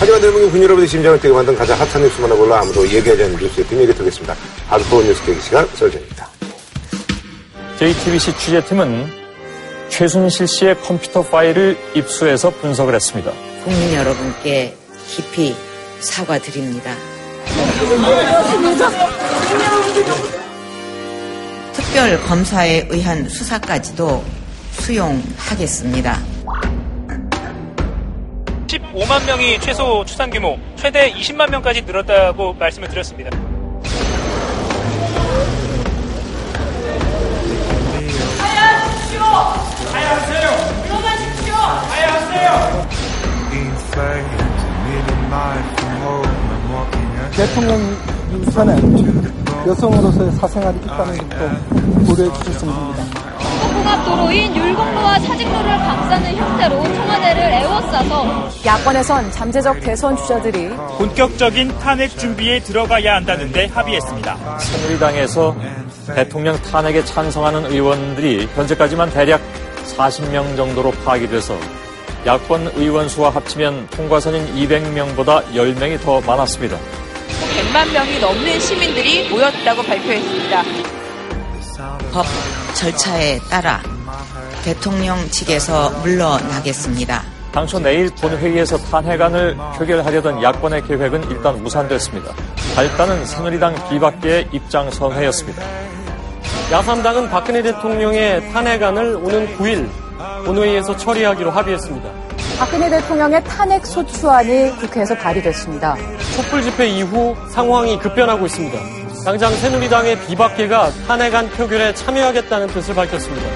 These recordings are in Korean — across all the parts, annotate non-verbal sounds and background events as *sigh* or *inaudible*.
하지만 대한민국 군 여러분의 심장을 뛰게 만든 가장 핫한 뉴스만을 골라 아무도 얘기하지 않는 뉴스의 뒷얘기 듣겠습니다. 하드코어 뉴스 계기 시간 설정입니다. JTBC 취재팀은 최순실 씨의 컴퓨터 파일을 입수해서 분석을 했습니다. 국민 여러분께 깊이 사과드립니다. 특별 검사에 의한 수사까지도 수용하겠습니다. 15만 명이 최소 추산 규모, 최대 20만 명까지 늘었다고 말씀을 드렸습니다. 하야하십시오! 하야하세요! 일어나십시오! 하야하세요! 대통령 유산에 여성으로서의 사생활이 있다는 것도 고려해 주셨으면 합니다. 고속공합도로인 율곡로와 사직로를 감싸는 형태로 청와대를 에워싸서 야권에선 잠재적 대선 주자들이 본격적인 탄핵 준비에 들어가야 한다는데 합의했습니다. 새누리당에서 대통령 탄핵에 찬성하는 의원들이 현재까지만 대략 40명 정도로 파악이 돼서 야권 의원 수와 합치면 통과선인 200명보다 10명이 더 많았습니다. 100만 명이 넘는 시민들이 모였다고 발표했습니다. 법 절차에 따라 대통령 측에서 물러나겠습니다. 당초 내일 본회의에서 탄핵안을 표결하려던 야권의 계획은 일단 무산됐습니다. 발단은 새누리당 비박계의 입장 선회였습니다. 야3당은 박근혜 대통령의 탄핵안을 오는 9일 본회의에서 처리하기로 합의했습니다. 박근혜 대통령의 탄핵 소추안이 국회에서 발의됐습니다. 촛불 집회 이후 상황이 급변하고 있습니다. 당장 새누리당의 비박계가 탄핵안 표결에 참여하겠다는 뜻을 밝혔습니다.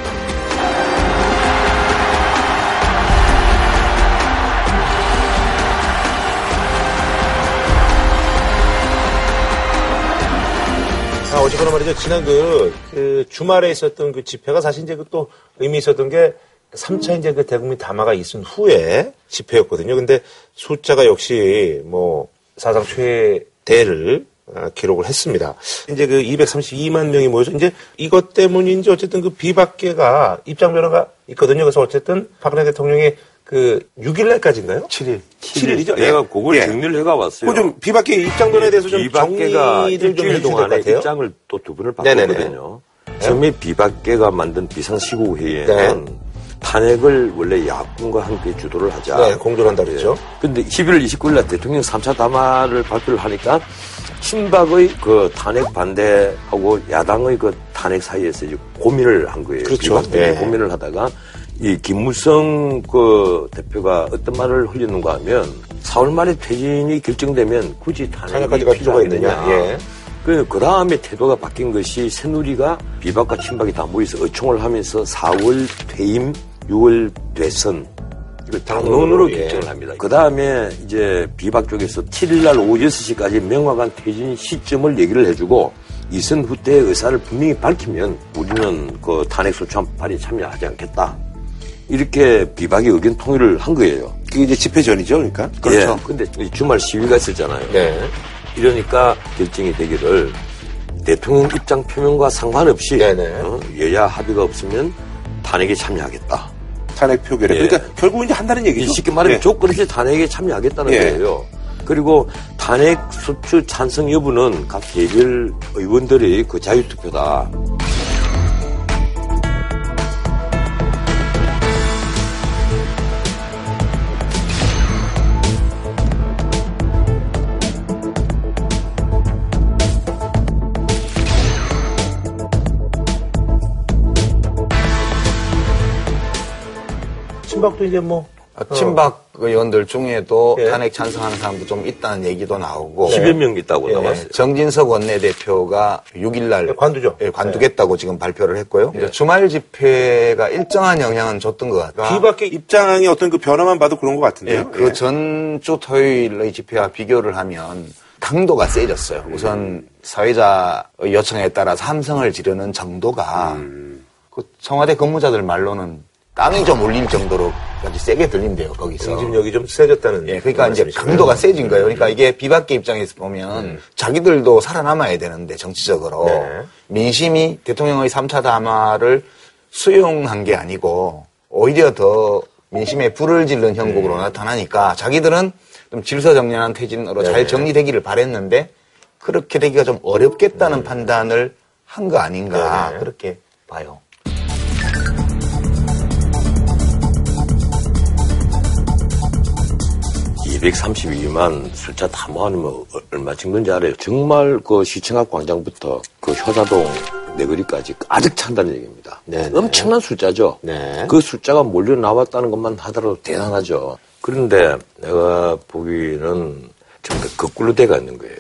아, 어쨌거나 말이죠. 지난 그, 그 주말에 있었던 그 집회가 사실 이제 그 또 의미 있었던 게 3차 이제 그 대국민 담화가 있은 후에 집회였거든요. 근데 숫자가 역시 뭐 사상 최대를 아, 기록을 했습니다. 이제 그 232만 명이 모여서 이제 이것 때문인지 어쨌든 그 비박계가 입장 변화가 있거든요. 그래서 어쨌든 박근혜 대통령의 그 6일 날까지인가요? 7일. 7일이죠? 내가 그걸 예. 정리를 해가 왔어요. 그좀 비박계 입장 변화에 대해서 좀 비박계가 정리를 좀 일주일 동안에 같아요. 입장을 또두 번을 네네네. 바꿨거든요. 처음에 비박계가 만든 비상시국 회의에는 네. 탄핵을 원래 야권과 함께 주도를 하자. 네, 공조한다 그랬죠. 근데 11월 29일 날 대통령 3차 담화를 발표를 하니까 친박의 그 탄핵 반대하고 야당의 그 탄핵 사이에서 이제 고민을 한 거예요. 그렇죠. 예. 고민을 하다가 이 김무성 그 대표가 어떤 말을 흘렸는가 하면 4월 말에 퇴진이 결정되면 굳이 탄핵까지 갈 필요가 있느냐. 예. 그, 그 다음에 태도가 바뀐 것이 새누리가 비박과 친박이 다 모여서 의총을 하면서 4월 퇴임, 6월 대선, 당론으로 예. 결정을 합니다. 그 다음에 이제 비박 쪽에서 7일날 오후 6시까지 명확한 퇴진 시점을 얘기를 해주고 이선 후 때의 의사를 분명히 밝히면 우리는 그 탄핵소추안 발의에 참여하지 않겠다. 이렇게 비박이 의견 통일을 한 거예요. 그게 이제 집회 전이죠, 그러니까. 예, 근데 주말 시위가 있었잖아요. 네. 이러니까 결정이 되기를 대통령 입장 표명과 상관없이 네네. 어, 여야 합의가 없으면 탄핵에 참여하겠다. 탄핵 표결에. 예. 그러니까 결국은 이제 한다는 얘기죠. 쉽게 말하면 예. 조건 없이 탄핵에 참여하겠다는 예. 거예요. 그리고 탄핵 소추 찬성 여부는 각 개별 의원들의 그 자유투표다. 친박도 이제 뭐 아, 친박 의원들 중에도 예. 탄핵 찬성하는 사람도 좀 있다는 얘기도 나오고 10여 명 있다고 예, 나왔어요. 정진석 원내대표가 6일날 네, 관두죠. 예, 관두겠다고 지금 발표를 했고요. 이제 주말 집회가 일정한 영향은 줬던 것 같아요. 비박계 입장의 어떤 그 변화만 봐도 그런 것 같은데요. 예, 그 전주 토요일의 집회와 비교를 하면 강도가 세졌어요. 우선 사회자 요청에 따라 삼성을 지르는 정도가 그 청와대 근무자들 말로는 땅이 좀 울릴 정도로까지 세게 들린대요, 거기서. 응집력이 좀 세졌다는. 예, 그러니까 이제. 강도가 세진 거예요. 그러니까 이게 비박계 입장에서 보면 자기들도 살아남아야 되는데 정치적으로 네. 민심이 대통령의 3차 담화를 수용한 게 아니고 오히려 더 민심에 불을 질른 형국으로 나타나니까 자기들은 좀 질서정연한 퇴진으로 잘 네네. 정리되기를 바랬는데 그렇게 되기가 좀 어렵겠다는 판단을 한 거 아닌가 네네. 그렇게 봐요. 232만 숫자 다 모아놓으면 얼마 찍는지 알아요? 정말 그 시청앞 광장부터 그 효자동 내거리까지 가득 찬다는 얘기입니다. 네네. 엄청난 숫자죠. 네. 그 숫자가 몰려 나왔다는 것만 하더라도 대단하죠. 그런데 내가 보기에는 정말 거꾸로 돼가 있는 거예요.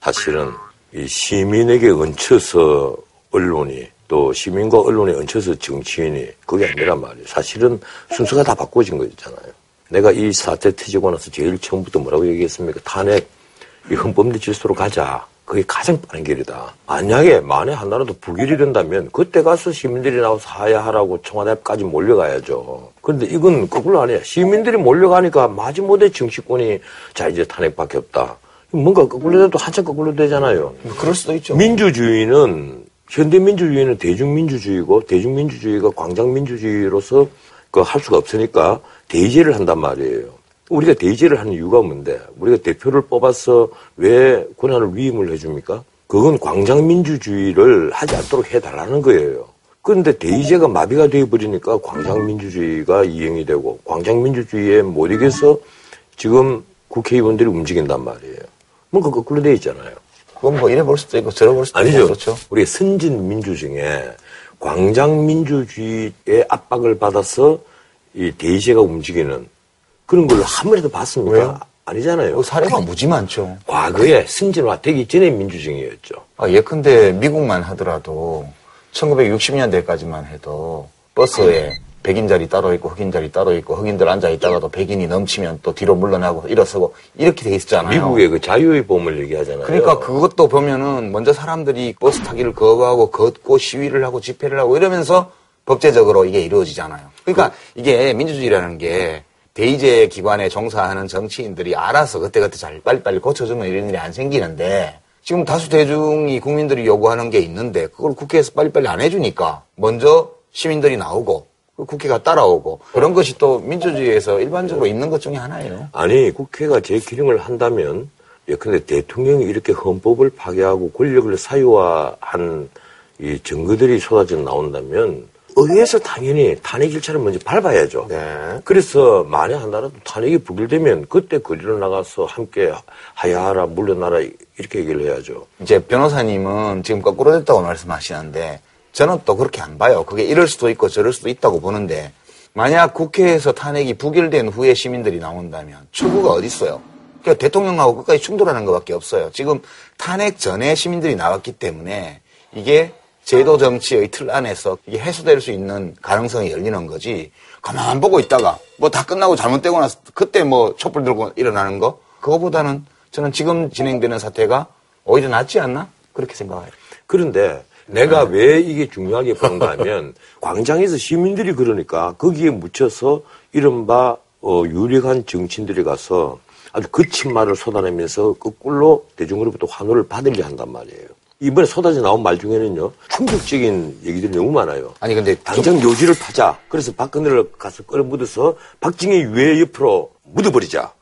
사실은 이 시민에게 얹혀서 언론이 또 시민과 언론에 얹혀서 정치인이 그게 아니란 말이에요. 사실은 순서가 다 바꿔진 거잖아요. 내가 이 사태 터지고 나서 제일 처음부터 뭐라고 얘기했습니까? 탄핵, 이 헌법내 질서로 가자. 그게 가장 빠른 길이다. 만약에 만에 하나라도 부결이 된다면 그때 가서 시민들이 나와서 하야하라고 청와대까지 몰려가야죠. 그런데 이건 거꾸로 아니야. 시민들이 몰려가니까 마지못해 정치권이 자 이제 탄핵밖에 없다. 뭔가 거꾸로 돼도 한참 거꾸로 되잖아요. 그럴 수도 있죠. 민주주의는 현대 민주주의는 대중민주주의고 대중민주주의가 광장민주주의로서 그 할 수가 없으니까 대의제를 한단 말이에요. 우리가 대의제를 하는 이유가 뭔데? 우리가 대표를 뽑아서 왜 권한을 위임을 해줍니까? 그건 광장민주주의를 하지 않도록 해달라는 거예요. 그런데 대의제가 마비가 되어버리니까 광장민주주의가 이행이 되고 광장민주주의에 못 이겨서 지금 국회의원들이 움직인단 말이에요. 뭔가 거꾸로 돼 있잖아요. 그건 뭐 이래 볼 수도 있고 저래 볼 수도 아니죠. 있고 그렇죠. 우리 선진 민주 중에 광장 민주주의의 압박을 받아서 이 대의제가 움직이는 그런 걸로 한 번이라도 봤습니까? 왜요? 아니잖아요. 그 사례가 무지 많죠. 과거에 승진화 되기 전에 민주주의였죠. 아, 예컨대 미국만 하더라도 1960년대까지만 해도 버스에 백인 자리 따로 있고 흑인 자리 따로 있고 흑인들 앉아 있다가도 백인이 넘치면 또 뒤로 물러나고 일어서고 이렇게 돼 있잖아요. 미국의 그 자유의 봄을 얘기하잖아요. 그러니까 그것도 보면은 먼저 사람들이 버스 타기를 거부하고 걷고 시위를 하고 집회를 하고 이러면서 법제적으로 이게 이루어지잖아요. 그러니까 이게 민주주의라는 게 대의제 기관에 종사하는 정치인들이 알아서 그때그때 잘 빨리빨리 고쳐주면 이런 일이 안 생기는데 지금 다수 대중이 국민들이 요구하는 게 있는데 그걸 국회에서 빨리빨리 안 해주니까 먼저 시민들이 나오고 그 국회가 따라오고 그런 것이 또 민주주의에서 일반적으로 있는 것 중에 하나예요. 아니 국회가 제 기능을 한다면 예컨대 대통령이 이렇게 헌법을 파괴하고 권력을 사유화한 이 증거들이 쏟아져 나온다면 의회에서 당연히 탄핵 절차를 먼저 밟아야죠. 네. 그래서 만에 하나라도 탄핵이 부결되면 그때 거리로 나가서 함께 하야하라 물러나라 이렇게 얘기를 해야죠. 이제 변호사님은 지금 거꾸로 됐다고 말씀하시는데 저는 또 그렇게 안 봐요. 그게 이럴 수도 있고 저럴 수도 있다고 보는데 만약 국회에서 탄핵이 부결된 후에 시민들이 나온다면 추구가 어디 있어요? 그러니까 대통령하고 끝까지 충돌하는 것밖에 없어요. 지금 탄핵 전에 시민들이 나왔기 때문에 이게 제도 정치의 틀 안에서 이게 해소될 수 있는 가능성이 열리는 거지. 가만 보고 있다가 뭐 다 끝나고 잘못되고 나서 그때 뭐 촛불 들고 일어나는 거 그거보다는 저는 지금 진행되는 사태가 오히려 낫지 않나 그렇게 생각해요. 그런데 내가 왜 이게 중요하게 보는가 하면 *laughs* 광장에서 시민들이 그러니까 거기에 묻혀서 이른바 어, 유력한 정치인들이 가서 아주 거친 말을 쏟아내면서 거꾸로 대중으로부터 환호를 받으려 한단 말이에요. 이번에 쏟아져 나온 말 중에는요 충격적인 얘기들이 너무 많아요. 아니 근데 당장 요지를 파자. 그래서 박근혜를 가서 끌어묻어서 박정희 유해 옆으로 묻어버리자.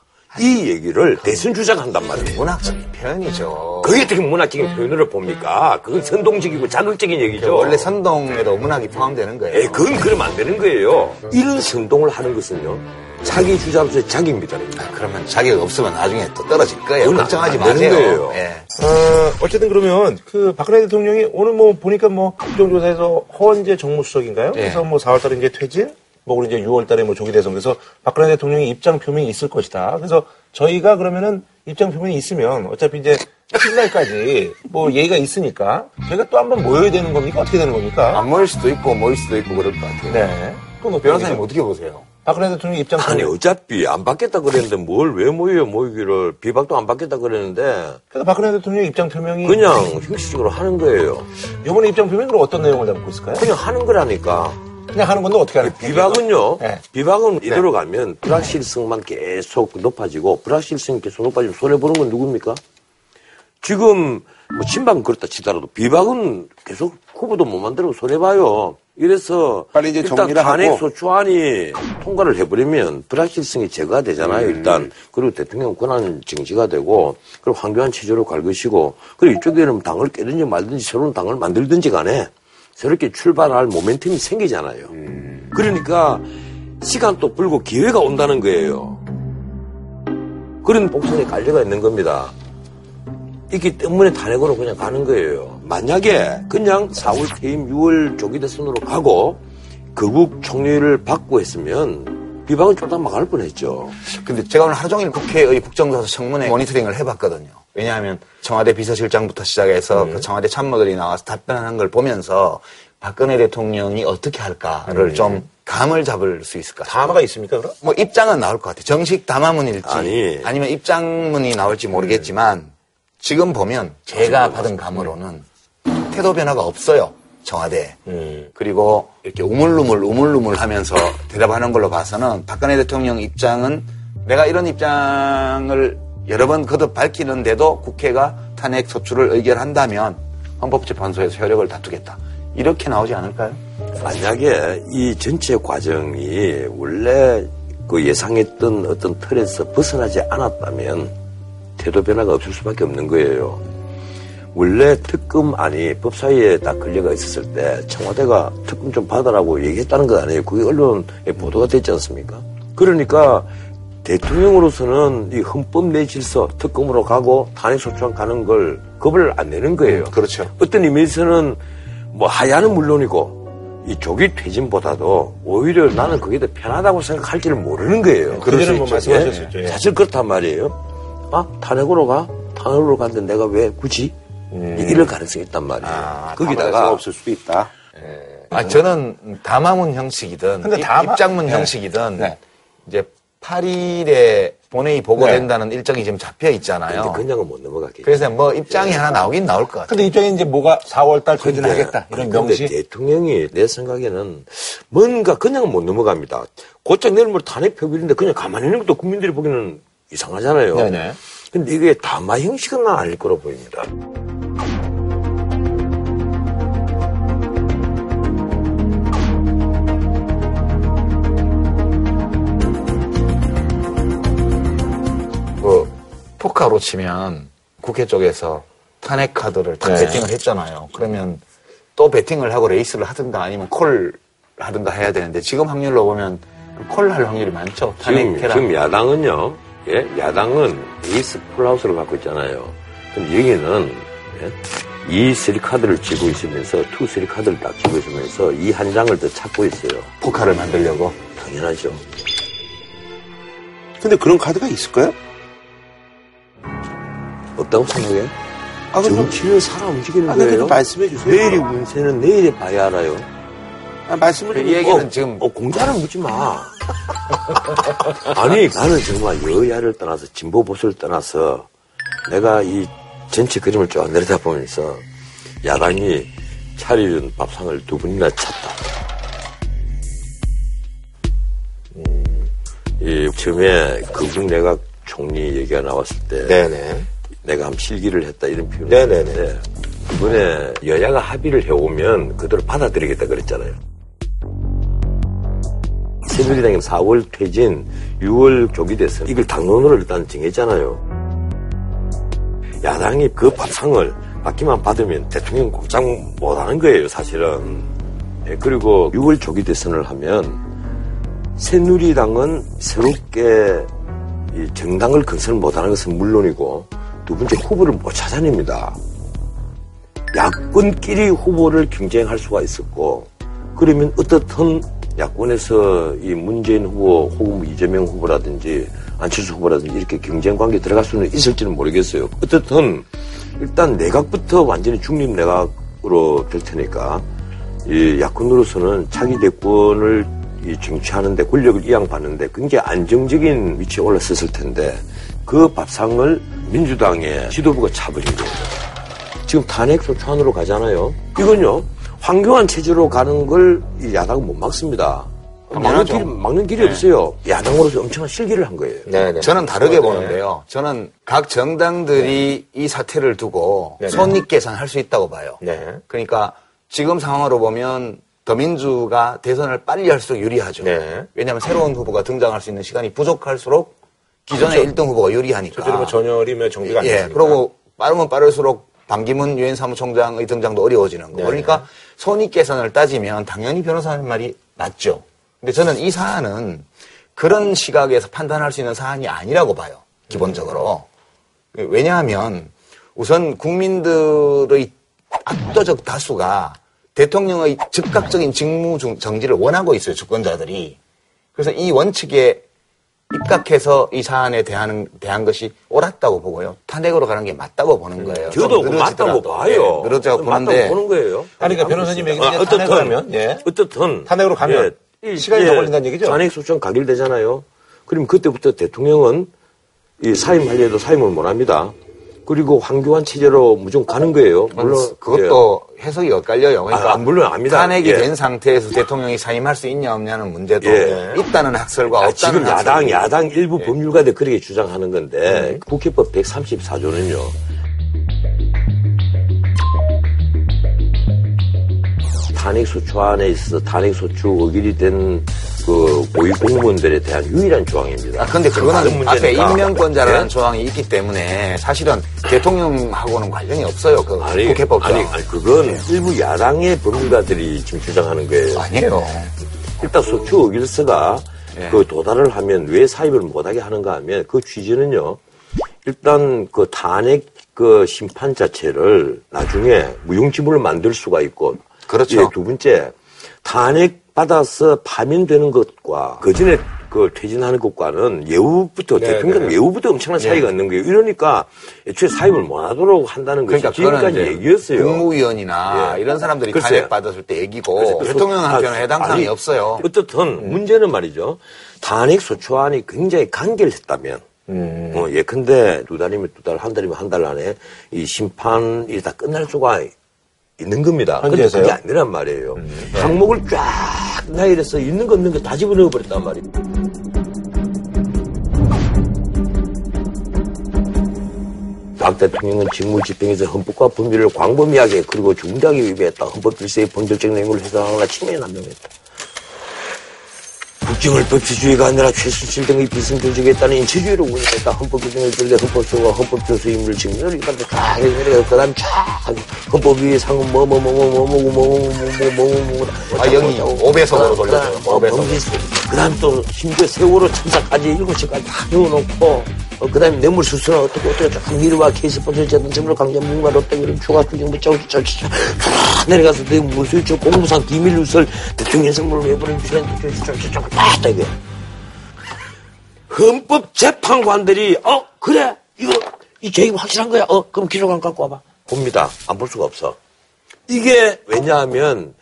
이 얘기를 대선 주장한단 말이에요. 문학적인 표현이죠. 그게 어떻게 문학적인 표현으로 봅니까? 그건 선동적이고 자극적인 얘기죠. 원래 선동에도 문학이 포함되는 거예요. 에 그건 그러면 안 되는 거예요. 이런 선동을 하는 것은요. 자기 주장으로서의 자기입니다. 아, 그러면 자격 없으면 나중에 또 떨어질 거예요. 걱정하지 마세요. 예. 어, 어쨌든 그러면 그 박근혜 대통령이 오늘 뭐 보니까 뭐 국정조사에서 허원재 정무수석인가요? 예. 그래서 뭐 4월달에 이제 퇴진, 뭐 그리고 이제 6월달에 뭐 조기 대선 그래서 박근혜 대통령의 입장 표명이 있을 것이다. 그래서 저희가 그러면은 입장 표명이 있으면 어차피 이제 끝날까지 뭐 예의가 있으니까 저희가 또 한번 모여야 되는 겁니까? 어떻게 되는 겁니까? 안 모일 수도 있고 모일 수도 있고 그럴 것 같아요. 네. 어떻게 변호사님? 어떻게 보세요? 박근혜 대통령 입장 아니. 어차피 안 받겠다 그랬는데 뭘 왜 모여요 모이기를 비박도 안 받겠다 그랬는데 그래서 박근혜 대통령 입장 표명이 그냥 형식적으로 하는 거예요. 이번에 입장 표명이 그럼 어떤 내용을 담고 있을까요? 그냥 하는 거라니까. 그냥 하는 건데 어떻게 하는? 비박은요. 네. 비박은 이대로 가면 불확실성만 계속 높아지고 불확실성이 계속 높아지면 손해 보는 건 누굽니까? 지금 뭐 친박은 그렇다 치더라도 비박은 계속 후보도 못 만들고 손해 봐요. 이래서 빨리 이제 일단 하고. 소추안이 통과를 해버리면 불확실성이 제거가 되잖아요. 음. 일단 그리고 대통령 권한 정지가 되고 그리고 황교안 체제로 갈 것이고 그리고 이쪽에는 당을 깨든지 말든지 새로운 당을 만들든지 간에 새롭게 출발할 모멘텀이 생기잖아요. 음. 그러니까 시간도 불고 기회가 온다는 거예요. 그런 복선에 깔려가 있는 겁니다. 있기 때문에 탄핵으로 그냥 가는 거예요. 만약에 그냥 4월 퇴임 6월 조기 대선으로 가고 거국 총리를 받고 했으면 비방은 쫄딱 망할 뻔했죠. 근데 제가 오늘 하루 종일 국회의 국정조사 청문회 모니터링을 해봤거든요. 왜냐하면 청와대 비서실장부터 시작해서 그 청와대 참모들이 나와서 답변하는 걸 보면서 박근혜 대통령이 어떻게 할까를 음. 좀 감을 잡을 수 있을 것 같아요. 담화가 있습니까, 그럼? 뭐 입장은 나올 것 같아요. 정식 담화문일지 아니. 아니면 입장문이 나올지 모르겠지만 지금 보면 제가 받은 감으로는 태도 변화가 없어요. 청와대. 그리고 이렇게 우물루물 우물루물 하면서 대답하는 걸로 봐서는 박근혜 대통령 입장은 내가 이런 입장을 여러 번 거듭 밝히는데도 국회가 탄핵 소추를 의결한다면 헌법재판소에서 효력을 다투겠다. 이렇게 나오지 않을까요? 만약에 이 전체 과정이 원래 그 예상했던 어떤 틀에서 벗어나지 않았다면 태도 변화가 없을 수밖에 없는 거예요. 원래 특검안이 법사위에 딱 걸려가 있었을 때 청와대가 특검 좀 받으라고 얘기했다는 것 아니에요. 그게 언론에 보도가 됐지 않습니까? 그러니까 대통령으로서는 이 헌법 내 질서 특검으로 가고 탄핵소추안 가는 걸 겁을 안 내는 거예요. 그렇죠. 어떤 의미에서는 뭐 하야는 물론이고 이 조기 퇴진보다도 오히려 나는 그게 더 편하다고 생각할지를 모르는 거예요. 그전에 뭐. 말씀하셨었죠. 예. 예. 사실 그렇단 말이에요. 아 탄핵으로 가? 탄핵으로 갔는데 내가 왜 굳이? 이럴 가능성이 있단 말이에요. 담화가 거기다가 없을 수도 있다. 아, 저는 담화문 형식이든 근데 입- 담화- 입장문 네. 형식이든 네. 이제 8일에 본회의 보고된다는 일정이 지금 잡혀 있잖아요. 근데 그냥은 못 넘어가겠죠. 그래서 뭐 입장이 하나 나오긴 나올 것 같아요. 근데 입장에 이제 뭐가 4월달 퇴진하겠다. 근데- 이런 명시. 대통령이 내 생각에는 뭔가 그냥은 못 넘어갑니다. 곧장 내일 모레 탄핵 표결인데 그냥 가만히 있는 것도 국민들이 보기에는 이상하잖아요. 네네. 근데 이게 담화 형식은 난 아닐 거로 보입니다. 그 포카로 치면 국회 쪽에서 탄핵 카드를 다 네. 베팅을 했잖아요. 그러면 또 베팅을 하고 레이스를 하든가 아니면 콜 하든가 해야 되는데 지금 확률로 보면 콜 할 확률이 많죠. 탄핵 지금. 지금 야당은요, 예? 야당은 에이스 full house를 갖고 있잖아요. 근데 여기는, 예? 이 three card를 쥐고 있으면서, two three card를 딱 쥐고 있으면서 이 한 장을 더 찾고 있어요. 포카를 만들려고. 당연하죠. 근데 그런 카드가 있을까요? 없다고 생각해? 아, 그럼- 정치를 살아 움직이는 아, 거예요. 좀 말씀해 주세요. 내일이 운세는 내일에 봐야 알아요. 아, 말씀을 좀이 얘기는 어, 지금 어, 공자를 묻지 마. 아니, 나는 정말 여야를 떠나서, 진보 보수를 떠나서, 내가 이 전체 그림을 쭉 내려다보면서, 야당이 차려준 밥상을 두 분이나 찼다. 음, 이 처음에 그중 내각 총리 얘기가 나왔을 때, 네네. 내가 한 실기를 했다 이런 표현을 네네네. 했는데, 이번에 여야가 합의를 해오면 그대로 받아들이겠다 그랬잖아요. 새누리당이 4월 퇴진, 6월 조기 대선 이걸 당론으로 일단 정했잖아요. 야당이 그 밥상을 받기만 받으면 대통령 꼼짝 못하는 거예요, 사실은. 예, 그리고 6월 조기 대선을 하면 새누리당은 새롭게 이 정당을 건설 못하는 것은 물론이고 두 번째 후보를 못 찾아냅니다. 야권끼리 후보를 경쟁할 수가 있었고 그러면 어떻든 야권에서 이 문재인 후보 혹은 뭐 이재명 후보라든지 안철수 후보라든지 이렇게 경쟁 관계 들어갈 수는 있을지는 모르겠어요. 어떻든 일단 내각부터 완전히 중립 내각으로 될 테니까 이 야권으로서는 차기 대권을 이 정치하는데 권력을 이양받는데 굉장히 안정적인 위치에 올라섰을 텐데 그 밥상을 민주당의 지도부가 차버린 거예요. 지금 탄핵 소추안으로 가잖아요. 이건요, 황교안 체제로 가는 걸이 야당은 못 막습니다. 막는. 길이, 막는 길이 없어요. 야당으로서 엄청난 실기를 한 거예요. 네네. 저는 다르게 네. 보는데요. 저는 각 정당들이 이 사태를 두고 네네. 손익 계산할 수 있다고 봐요. 네. 그러니까 지금 상황으로 보면 더민주가 대선을 빨리 할수록 유리하죠. 네. 왜냐하면 새로운 후보가 등장할 수 있는 시간이 부족할수록 기존의 그렇죠. 1등 후보가 유리하니까. 실제로 뭐 전열이면 정비가 안 예, 됐으니까. 그리고 빠르면 빠를수록 반기문 유엔 사무총장의 등장도 어려워지는 거. 네. 그러니까 손익 계산을 따지면 당연히 변호사님 말이 맞죠. 근데 저는 이 사안은 그런 시각에서 판단할 수 있는 사안이 아니라고 봐요. 기본적으로. 왜냐하면 우선 국민들의 압도적 다수가 대통령의 즉각적인 직무 중- 정지를 원하고 있어요. 주권자들이. 그래서 이 원칙에 입각해서 이 사안에 대한, 대한 것이 옳았다고 보고요. 탄핵으로 가는 게 맞다고 보는 거예요. 저도 좀 그. 맞다고 봐요. 네, 늘어지고 보는데. 보는 거예요. 아니, 그러니까 변호사님 얘기는 이제 어떻든, 하면, 예. 어떻든. 탄핵으로 가면 예, 시간이 예, 더 걸린다는 얘기죠? 탄핵 소추안 가결되잖아요. 그럼 그때부터 대통령은 이 사임하려도 사임을 못 합니다. 그리고 황교안 체제로 무조건 가는 거예요. 물론 그것도 해석이 엇갈려요. 그러니까 아, 물론 압니다. 탄핵이 예. 된 상태에서 대통령이 사임할 수 있냐 없냐는 문제도 예. 있다는 학설과 아, 없다는 지금 야당, 학설이 야당 일부 예. 법률가들 그렇게 주장하는 건데, 국회법 134조는요, 탄핵소추 안에 있어 탄핵소추 의결이 된 그 고위 공무원들에 대한 유일한 조항입니다. 아, 근데 그거는 앞에. 임명권자라는 예? 조항이 있기 때문에 사실은 대통령하고는 관련이 없어요. 그 아니, 국회법과. 아니, 아니, 그건 일부 야당의 법률가들이 지금 주장하는 거예요. 아니에요. 일단 소추 의결서가 예. 그 도달을 하면 왜 사입을 못하게 하는가 하면 그 취지는요. 일단 그 탄핵 그 심판 자체를 나중에 무용지물을 만들 수가 있고. 그렇죠. 예, 두 번째 탄핵 받아서 파면되는 것과 그 전에 그 퇴진하는 것과는 예우부터 네, 대통령 네. 예우부터 엄청난 차이가 있는 거예요. 이러니까 애초에 사입을 못하도록 한다는 것이 그러니까 지금까지 얘기였어요. 국무위원이나 예. 이런 사람들이. 탄핵 받았을 때 얘기고 대통령한테는 소- 해당 사항이 아니, 없어요. 어떻든 문제는 말이죠. 탄핵 소추안이 굉장히 간결했다면 음. 어, 예컨대 두 달이면 두 달, 한 달이면 한 달 안에 이 심판이 다 끝날 수가 있는 겁니다. 근데? 그게 아니란 말이에요. 항목을 쫙 나열해서 있는 거 없는 거 다 집어넣어 버렸단 말이에요. 박 대통령은 직무 집행에서 헌법과 법률을 광범위하게 그리고 중대하게 위배했다. 헌법 질서의 본질적 내용을 해석하거나 침해 남용했다. 국정을 법치주의가 아니라 최순실 등의 비승조직에 따른 인체주의로 운영했다. 헌법 규정을 들대 헌법소가 헌법조수 임무를 증명을 이반도 쫙 내려가 그 다음 쫙 헌법 위에 상은 뭐뭐뭐뭐뭐뭐뭐뭐뭐 아, 여기 5배속으로 돌려줘요. 5배속. 그 다음 또 심지어 세월호 참사까지 일곱 시까지 다 외워놓고 어, 그 다음에 뇌물 수수는 어떻게 어떻게 쫙 케이스 번들 제든 점을 강제 문과 롯데 이런 추가 투쟁 뭐 짜고 짜고 짜고 내려가서 저 공무상 비밀 누설 대통령 선물을 외부를 주는 짜고 다 되게. 헌법 재판관들이 어 그래. 이거 이 계획 확실한 거야. 어 그럼 기록안 갖고 와봐. 봅니다. 안 볼 수가 없어. 이게 왜냐하면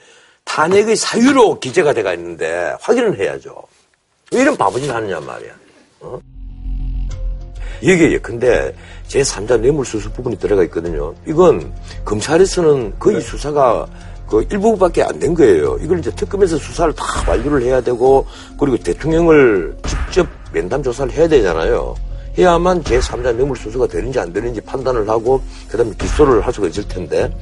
탄핵의 사유로 기재가 돼가 있는데 확인을 해야죠. 왜 이런 바보짓을 하느냐 말이야. 어? 이게 근데 제3자 뇌물수수 부분이 들어가 있거든요. 이건 검찰에서는 거의 수사가 그 일부밖에 안 된 거예요. 이걸 이제 특검에서 수사를 다 완료를 해야 되고 그리고 대통령을 직접 면담 조사를 해야 되잖아요. 해야만 제3자 뇌물수수가 되는지 안 되는지 판단을 하고 그다음에 기소를 할 수가 있을 텐데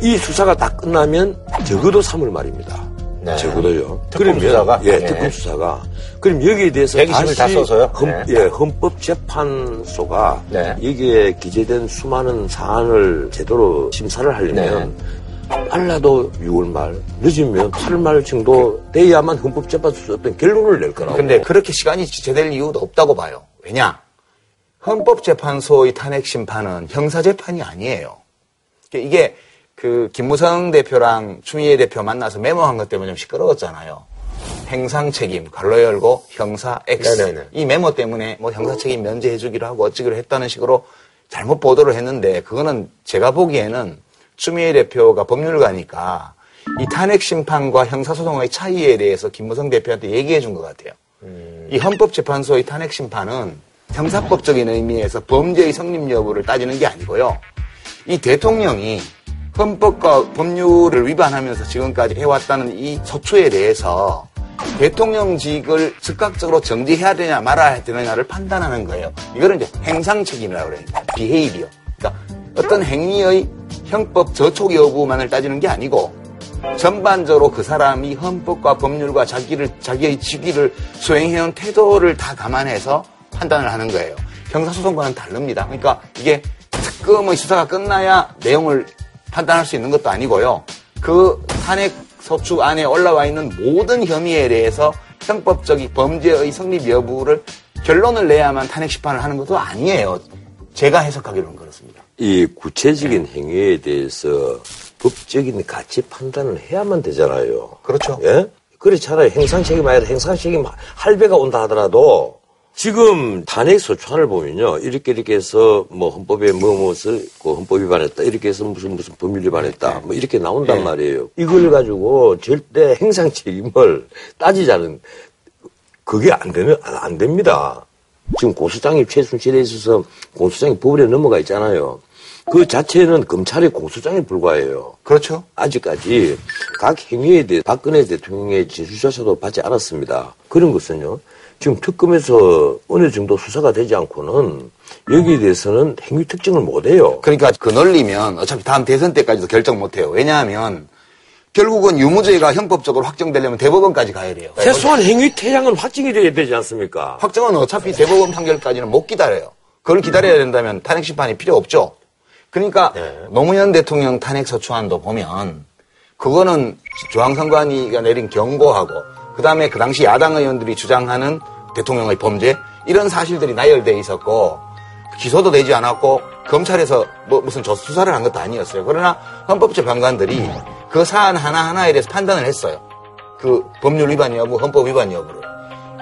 이 수사가 다 끝나면 적어도 3월 말입니다. 네. 적어도요. 특검 수사가? 예, 네. 특검 수사가. 그럼 여기에 대해서 120일 다시 다 써서요? 헌, 네. 예, 헌법재판소가 네. 여기에 기재된 수많은 사안을 제대로 심사를 하려면 네. 빨라도 6월 말, 늦으면 8월 말 정도 돼야만 헌법재판소에서 어떤 결론을 낼 거라고. 근데 그렇게 시간이 지체될 이유도 없다고 봐요. 왜냐? 헌법재판소의 탄핵 심판은 형사재판이 아니에요. 이게 그 김무성 대표랑 추미애 대표 만나서 메모한 것 때문에 좀 시끄러웠잖아요. 행상 책임, 갈로 열고 형사 X. 네네네. 이 메모 때문에 뭐 형사 책임 면제해 주기로 하고 어찌기로 했다는 식으로 잘못 보도를 했는데 그거는 제가 보기에는 추미애 대표가 법률가니까 이 탄핵 심판과 형사 소송의 차이에 대해서 김무성 대표한테 얘기해 준 것 같아요. 이 헌법재판소의 탄핵 심판은 형사법적인 의미에서 범죄의 성립 여부를 따지는 게 아니고요. 이 대통령이 헌법과 법률을 위반하면서 지금까지 해왔다는 이 소추에 대해서 대통령직을 즉각적으로 정지해야 되냐 말아야 되느냐를 판단하는 거예요. 이거는 이제 행상 책임이라고 그래요. 비헤이비어. 그러니까 어떤 행위의 형법 저촉 여부만을 따지는 게 아니고 전반적으로 그 사람이 헌법과 법률과 자기를 자기의 직위를 수행해온 태도를 다 감안해서 판단을 하는 거예요. 형사소송과는 다릅니다. 그러니까 이게 특검의 수사가 끝나야 내용을 판단할 수 있는 것도 아니고요. 그 탄핵 소추 안에 올라와 있는 모든 혐의에 대해서 형법적인 범죄의 성립 여부를 결론을 내야만 탄핵 심판을 하는 것도 아니에요. 제가 해석하기로는 그렇습니다. 이 구체적인 행위에 대해서 법적인 가치 판단을 해야만 되잖아요. 그렇죠. 예? 그렇잖아요. 행상 책임 아니라 행상 책임 할배가 온다 하더라도 지금 탄핵 소추안을 보면요. 이렇게 이렇게 해서 뭐 헌법에 뭐 무엇을 그 헌법 위반했다. 이렇게 해서 무슨 무슨 법률 위반했다. 뭐 이렇게 나온단 네. 말이에요. 이걸 가지고 절대 행상 책임을 따지자는 그게 안 되는 안, 안 됩니다. 지금 고소장이 최순실에 있어서 고소장이 법원에 넘어가 있잖아요. 그 자체는 검찰의 고소장에 불과해요. 그렇죠. 아직까지 각 행위에 대해 박근혜 대통령의 진술조사도 받지 않았습니다. 그런 것은요. 지금 특검에서 어느 정도 수사가 되지 않고는 여기에 대해서는 행위 특정을 못 해요. 그러니까 그 논리면 어차피 다음 대선 때까지도 결정 못 해요. 왜냐하면 결국은 유무죄가 형법적으로 확정되려면 대법원까지 가야 돼요. 최소한 행위 태양은 확정이 돼야 되지 않습니까? 확정은 어차피 대법원 판결까지는 못 기다려요. 그걸 기다려야 된다면 탄핵 심판이 필요 없죠. 그러니까 노무현 대통령 탄핵 서초안도 보면 그거는 중앙선관위가 내린 경고하고 그 다음에 그 당시 야당 의원들이 주장하는 대통령의 범죄 이런 사실들이 나열돼 있었고 기소도 되지 않았고 검찰에서 뭐 무슨 저 수사를 한 것도 아니었어요. 그러나 헌법재판관들이 그 사안 하나하나에 대해서 판단을 했어요. 그 법률 위반 여부, 헌법 위반 여부를.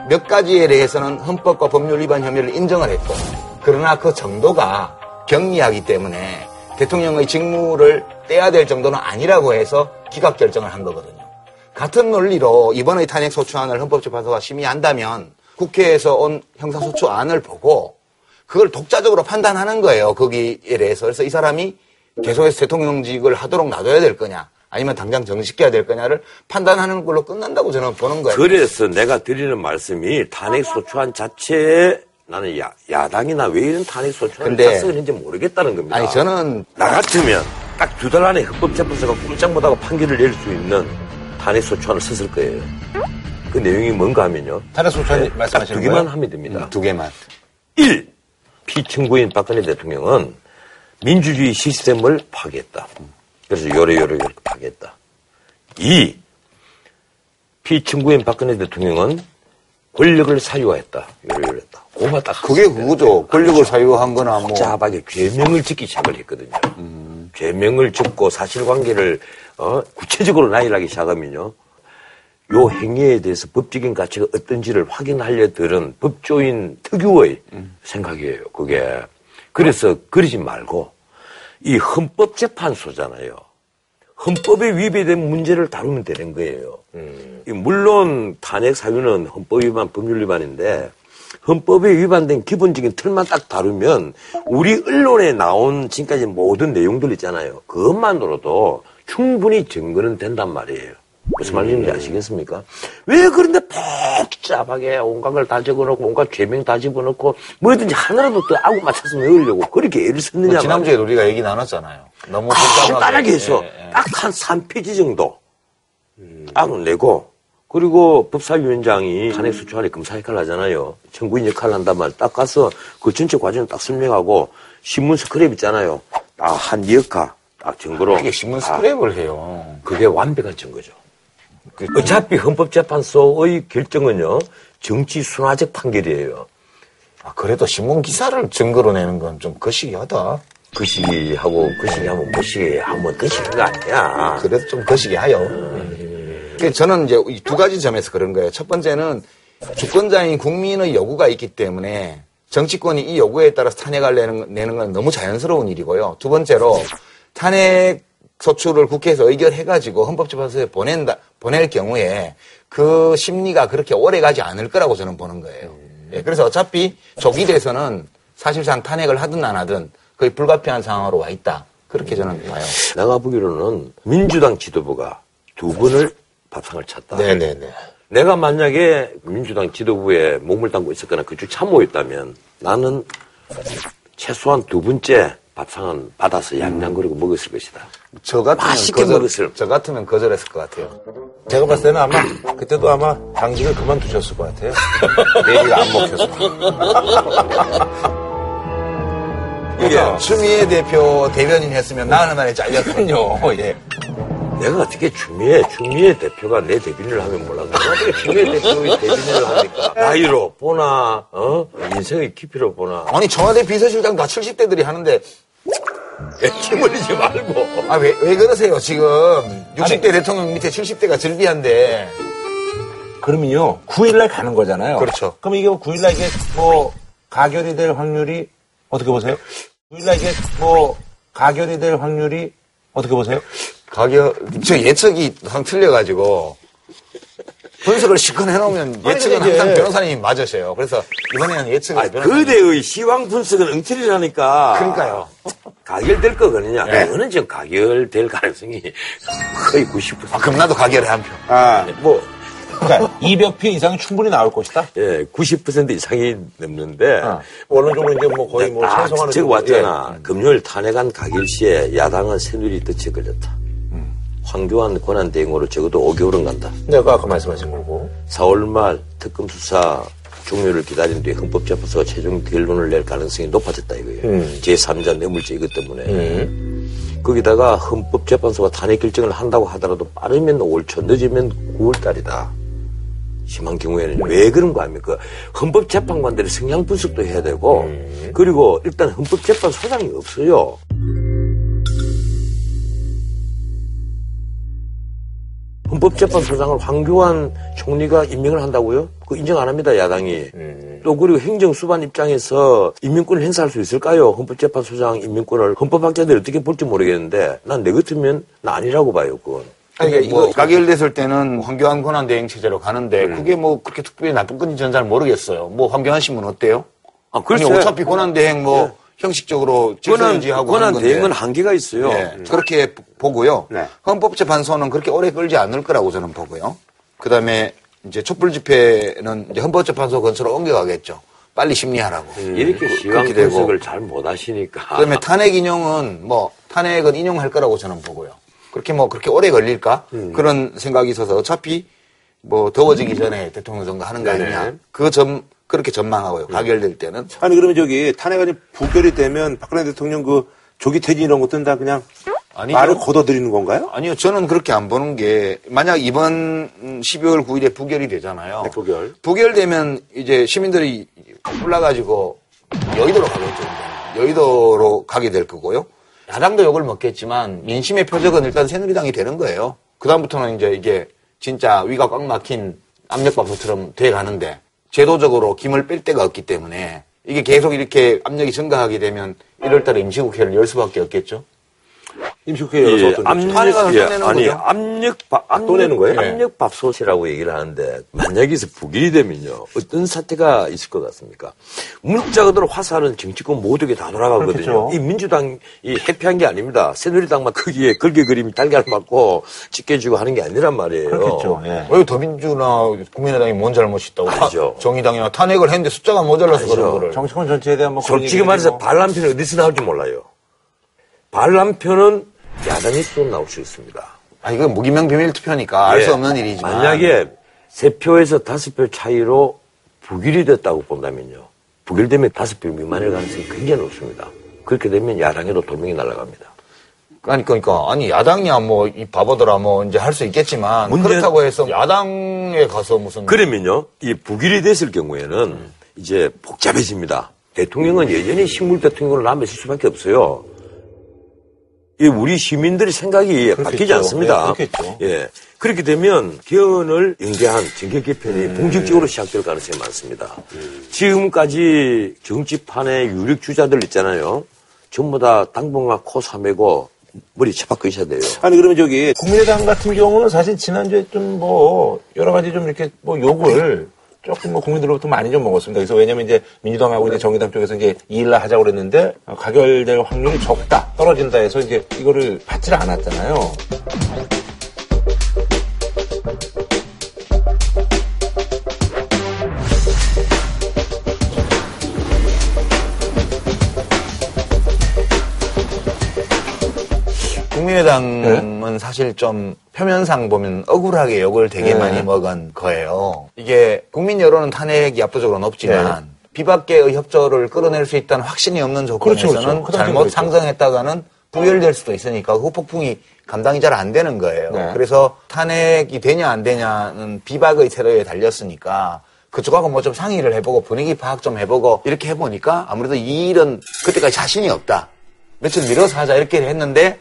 몇 가지에 대해서는 헌법과 법률 위반 혐의를 인정을 했고, 그러나 그 정도가 경미하기 때문에 대통령의 직무를 떼야 될 정도는 아니라고 해서 기각 결정을 한 거거든요. 같은 논리로 이번의 탄핵 소추안을 헌법재판소가 심의한다면 국회에서 온 형사소추안을 보고 그걸 독자적으로 판단하는 거예요. 거기에 대해서. 그래서 이 사람이 계속해서 대통령직을 하도록 놔둬야 될 거냐, 아니면 당장 정식해야 될 거냐를 판단하는 걸로 끝난다고 저는 보는 거예요. 그래서 내가 드리는 말씀이 탄핵 소추안 자체에 나는 야, 야당이나 왜 이런 탄핵 소추안을 작성했는지 모르겠다는 겁니다. 아니, 저는 나 같으면 딱 두 달 안에 헌법재판소가 꼼짝 못하고 판결을 낼 수 있는 탄핵 소추안을 썼을 거예요. 그 내용이 뭔가 하면요. 탄핵 소추안 네, 말씀하시는 딱두 개만? 하면 됩니다. 음, 두 개만. 1. 피청구인 박근혜 대통령은 민주주의 시스템을 파괴했다. 그래서 요래요래 요래 파괴했다. 2. 피청구인 박근혜 대통령은 권력을 사유화했다. 요래요래 했다. 고만 딱. 그게 그거죠. 권력을 사유한 거나 뭐. 복잡하게 죄명을 짓기 시작을 했거든요. 죄명을 짓고 사실관계를 어, 구체적으로 나열하기 시작하면요. 요 행위에 대해서 법적인 가치가 어떤지를 확인하려 들은 법조인 특유의 생각이에요. 그게. 그래서 그러지 말고 이 헌법재판소잖아요. 헌법에 위배된 문제를 다루면 되는 거예요. 이 물론 탄핵 사유는 헌법 위반, 법률 위반인데 헌법에 위반된 기본적인 틀만 딱 다루면 우리 언론에 나온 지금까지 모든 내용들 있잖아요. 그것만으로도 충분히 증거는 된단 말이에요. 무슨 말인지 아시겠습니까? 왜 그런데 복잡하게 온갖 걸 다 적어놓고 온갖 죄명 다 집어넣고 뭐든지 하나라도 더 아구 맞춰서 넣으려고 그렇게 애를 썼느냐 뭐 지난주에 우리가 얘기 나눴잖아요. 너무. 간단하게 해서 예, 예. 딱한 3페이지 정도 딱 내고 그리고 법사위원장이 탄핵 수출안에 검사 역할을 하잖아요. 청구인 역할을 한단 말딱 가서 그 전체 과정을 딱 설명하고 신문 스크랩 있잖아요. 딱한 여카 딱 증거로 이게 신문 아, 스크랩을 해요. 그게 완벽한 증거죠. 그 어차피 헌법재판소의 결정은요 정치 순화적 판결이에요. 아, 그래도 신문 기사를 증거로 내는 건 좀 거시기하다. 거시기하고 거시기하면 거시기하면 거시기한 거 아니야. 그래도 좀 거시기하요. 그 저는 이제 이두 가지 점에서 그런 거예요. 첫 번째는 주권자인 국민의 요구가 있기 때문에 정치권이 이 요구에 따라서 탄핵을 내는, 내는 건 너무 자연스러운 일이고요. 두 번째로 탄핵 소추를 국회에서 의결해가지고 헌법재판소에 보낸다, 보낼 경우에 그 심리가 그렇게 오래 가지 않을 거라고 저는 보는 거예요. 예, 그래서 어차피 조기 대선은 사실상 탄핵을 하든 안 하든 거의 불가피한 상황으로 와 있다. 그렇게 저는 봐요. 내가 보기로는 민주당 지도부가 두 번을 밥상을 찼다. 네네네. 내가 만약에 민주당 지도부에 몸을 담고 있었거나 그쪽 참모였다면 나는 최소한 두 번째 밥상은 받아서 양양거리고 먹었을 것이다. 저 같으면 맛있게 거절, 먹었을. 저 같으면 거절했을 것 같아요. 제가 봤을 때는 아마 그때도 아마 당직을 그만두셨을 것 같아요. *laughs* 얘기가 안 먹혀서. 이게 추미애 대표 대변인 했으면 나는 만에 잘렸거든요. 예. 내가 어떻게 추미애, 추미애 대표가 내 대변인을 하면 내가 어떻게 추미애 대표의 대변인을 합니까? 나이로 보나, 어? 인생의 깊이로 보나. 아니 청와대 비서실장 다 70대들이 하는데 액침을리지 말고. 아 왜 왜 그러세요 지금 60대 대통령 밑에 70대가 즐비한데 그러면요, 9일날 가는 거잖아요. 그렇죠. 그럼 이게 9일날 이게 뭐 가결이 될 확률이 어떻게 보세요? 9일날 이게 뭐 가결이 될 확률이 어떻게 보세요? 가격 저 예측이 항상 틀려가지고 분석을 시컷 해놓으면 예측은 이게- 항상 변호사님이 맞으세요. 그래서 이번에는 예측을 아, 그대의 시황 분석은 엉터리라니까. 그러니까요. 가결될 거거든요. 네. 그거는 지금 가결될 가능성이 거의 90%. 아, 그럼 나도 가결해 한 표. 아, 뭐, 그러니까 200표 이상이 충분히 나올 것이다. 예, 90% 이상이 넘는데. 어. 원론적으로 이제 뭐 거의 뭐딱 찬성하는 정도. 왔잖아. 예. 금요일 탄핵안 가결 시에 야당은 새누리 덫에 걸렸다. 음. 황교안 권한 대행으로 적어도 5개월은 간다. 내가 아까 말씀하신 거고. 4월 말 특검 수사 종료를 기다린 뒤에 헌법재판소가 최종 결론을 낼 가능성이 높아졌다 이거예요. 음. 제3자 뇌물죄 이것 때문에. 거기다가 헌법재판소가 탄핵 결정을 한다고 하더라도 빠르면 5월 초, 늦으면 9월 달이다. 심한 경우에는 왜 그런 거 아닙니까? 헌법재판관들의 성향 분석도 해야 되고, 그리고 일단 헌법재판 소장이 없어요. 헌법재판소장을 황교안 총리가 임명을 한다고요? 그 인정 안 합니다, 야당이. 또 그리고 행정수반 입장에서 임명권을 행사할 수 있을까요? 헌법재판소장 임명권을 헌법학자들이 어떻게 볼지 모르겠는데 난 내 같으면 나 아니라고 봐요, 그건. 아니, 그러니까 뭐, 이거 가결됐을 때는 황교안 권한 대행 체제로 가는데 그게 뭐 그렇게 특별히 나쁜 건지 저는 잘 모르겠어요. 뭐 황교안 씨는 어때요? 아, 글쎄. 어차피 권한 대행 뭐 형식적으로 질서 권한, 유지하고. 대행은 한계가 있어요. 네, 그렇게 보고요. 헌법재판소는 그렇게 오래 끌지 않을 거라고 저는 보고요. 그 다음에 이제 촛불 집회는 이제 헌법재판소 근처로 옮겨가겠죠. 빨리 심리하라고. 이렇게 그- 시황. 분석을 잘 못하시니까. 그다음에 탄핵 인용은 뭐 탄핵은 인용할 거라고 저는 보고요. 그렇게 뭐 그렇게 오래 걸릴까 음. 그런 생각이 있어서 어차피 뭐 더워지기 전에 대통령 선거 하는 거 아니냐. 그 점 그렇게 전망하고요. 가결될 때는 아니 그러면 저기 탄핵안이 부결이 되면 박근혜 대통령 그 조기 퇴진 이런 것들은 다 그냥 아니죠. 말을 걷어들이는 건가요? 아니요 저는 그렇게 안 보는 게 만약 이번 12월 9일에 부결이 되잖아요. 네, 부결. 부결되면 이제 시민들이 올라가지고 여의도로 가겠죠. 여의도로 가게 될 거고요. 야당도 욕을 먹겠지만 민심의 표적은 일단 새누리당이 되는 거예요. 그다음부터는 이제 이게 진짜 위가 꽉 막힌 압력밥솥처럼 돼 가는데 제도적으로 김을 뺄 데가 없기 때문에 이게 계속 이렇게 압력이 증가하게 되면 1월 달에 임시국회를 열 수밖에 없겠죠. 임시국회 열어서 예, 어떤? 압력, 예, 아니, 거죠? 압력, 밥- 압력, 또 내는 거예요? 압력 밥솥이라고 얘기를 하는데, 만약 에서 부결이 되면요, 어떤 사태가 있을 것 같습니까? 문자 그대로 화살은 정치권 모두에게 다 돌아가거든요. 그렇겠죠. 이 민주당 이 해피한 게 아닙니다. 새누리당만 거기에 걸개 그림이 달걀 맞고 찢겨주고 하는 게 아니란 말이에요. 그렇겠죠. 예. 왜 더민주나 국민의당이 뭔 잘못이 있다고? 아니죠. 타- 정의당이나 탄핵을 했는데 숫자가 모자라서 아니죠. 그런 거를. 정치권 전체에 대한 뭐 솔직히 말해서 뭐 반란편이 어디서 나올지 몰라요. 반란편은 야당이 또 나올 수 있습니다. 아, 이건 무기명 비밀 투표니까 알수 예. 없는 일이지만. 만약에 세 표에서 다섯 표 차이로 부결이 됐다고 본다면요. 부결되면 다섯 표 미만일 가능성이 굉장히 높습니다. 그렇게 되면 야당에도 도명이 날아갑니다. 아니, 그러니까. 아니, 야당이야 뭐, 이 바보들아 뭐, 이제 할 수 있겠지만. 문제- 그렇다고 해서 야당에 가서 무슨. 그러면요, 이 부결이 됐을 경우에는 이제 복잡해집니다. 대통령은 여전히 식물 대통령으로 남아있을 수밖에 없어요. 이 우리 시민들의 생각이 바뀌지 않습니다. 네, 그렇겠죠. 예. 그렇게 되면 개헌을 연계한 정계 개편이 본격적으로 시작될 가능성이 많습니다. 지금까지 정치판의 유력 주자들 있잖아요. 전부 다 당분간 코 사매고 머리 쳐박고 있어야 돼요. 아니 그러면 저기 국민의당 같은 경우는 사실 지난주에 좀 뭐 여러 가지 좀 이렇게 뭐 욕을 조금 뭐 국민들로부터 많이 좀 먹었습니다. 그래서 왜냐면 이제 민주당하고 이제 정의당 쪽에서 이제 2일날 하자고 그랬는데 어, 가결될 확률이 적다, 떨어진다 해서 이제 이거를 받지를 않았잖아요. 국민의당은 사실 좀 표면상 보면 억울하게 욕을 되게 네. 많이 먹은 거예요. 이게 국민 여론은 탄핵이 압도적으로 높지만 비박계의 협조를 끌어낼 수 있다는 확신이 없는 조건에서는 그렇죠, 그렇죠. 그다음에 잘못 그렇죠. 상정했다가는 부결될 수도 있으니까 그 폭풍이 감당이 잘 안 되는 거예요. 네. 그래서 탄핵이 되냐 안 되냐는 비박의 세로에 달렸으니까 그쪽하고 뭐 좀 상의를 해보고 분위기 파악 좀 해보고 이렇게 해보니까 아무래도 이 일은 그때까지 자신이 없다. 며칠 미뤄서 하자 이렇게 했는데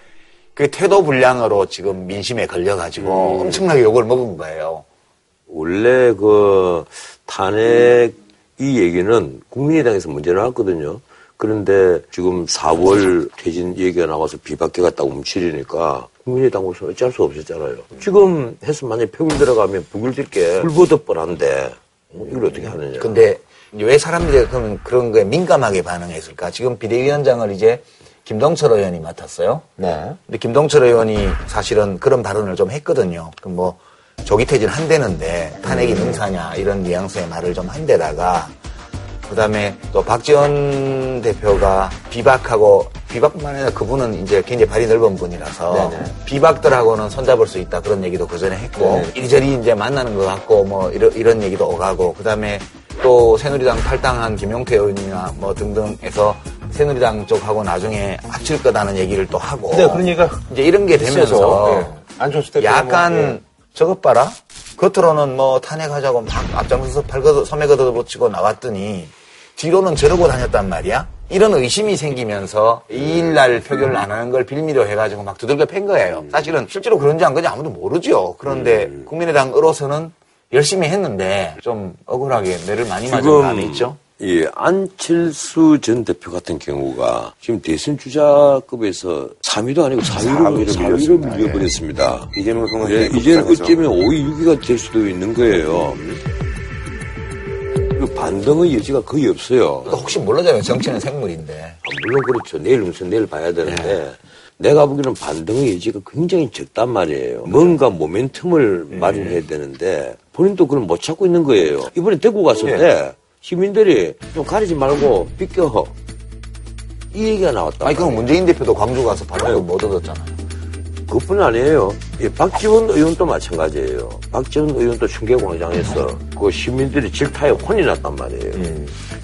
그 태도 불량으로 지금 민심에 걸려가지고 엄청나게 욕을 먹은 거예요. 원래 그 탄핵 이 얘기는 국민의당에서 문제 나왔거든요. 그런데 지금 4월 퇴진 얘기가 나와서 비박계가 딱 움츠리니까 국민의당으로서 어쩔 수 없었잖아요. 지금 해서 만약에 표결 들어가면 부결될 게 불보듯 뻔한데 이걸 어떻게 하느냐. 근데 왜 사람들이 그러면 그런 거에 민감하게 반응했을까? 지금 비대위원장을 이제 김동철 의원이 맡았어요. 네. 근데 김동철 의원이 사실은 그런 발언을 좀 했거든요. 그뭐 조기 퇴진 한대는데 탄핵이 능사냐 이런 뉘앙스의 말을 좀 한데다가 그다음에 또 박지원 대표가 비박하고 비박뿐만 아니라 그분은 이제 굉장히 발이 넓은 분이라서 네네. 비박들하고는 손잡을 수 있다 그런 얘기도 그 전에 했고 네. 이리저리 이제 만나는 것 같고 뭐 이런, 이런 얘기도 오가고 그다음에 또 새누리당 탈당한 김용태 의원이나 뭐 등등해서 새누리당 쪽하고 나중에 합칠 거다는 얘기를 또 하고 네, 얘기가 이제 이런 게 되면서 예. 안철수 대표가 약간 뭐, 예. 저것 봐라. 겉으로는 뭐 탄핵하자고 막 앞장서서 팔걷어, 소매 걷어붙이고 나왔더니 뒤로는 저러고 다녔단 말이야. 이런 의심이 생기면서 2일날 표결을 안 하는 걸 빌미로 해가지고 막 두들겨 팬 거예요. 사실은 실제로 그런지 안 그런지 아무도 모르죠. 그런데 음. 국민의당으로서는 열심히 했는데 좀 억울하게 매를 많이 맞은 감이 있죠. 이 안철수 전 대표 같은 경우가 지금 대선 주자급에서 3위도 아니고 4위로, 4위로 4위로 밀려버렸습니다. 이재명 성은 예, 이제는 어쩌면 5위, 6위가 될 수도 있는 거예요. 그 반등의 여지가 거의 없어요. 또 혹시 몰라잖아요. 정치는 생물인데. 물론 그렇죠. 내일 무슨 내일 봐야 되는데 내가 보기에는 반등의 여지가 굉장히 적단 말이에요. 뭔가 모멘텀을 마련해야 되는데 본인도 그걸 못 찾고 있는 거예요. 이번에 대구 갔을 때 시민들이 좀 가리지 말고 비껴 이 얘기가 나왔다. 아니, 그럼 문재인 대표도 광주 가서 발언도 못 얻었잖아요. 그뿐 아니에요. 이 박지원 의원도 마찬가지예요. 박지원 의원도 청계광장에서 그 시민들이 질타에 혼이 났단 말이에요.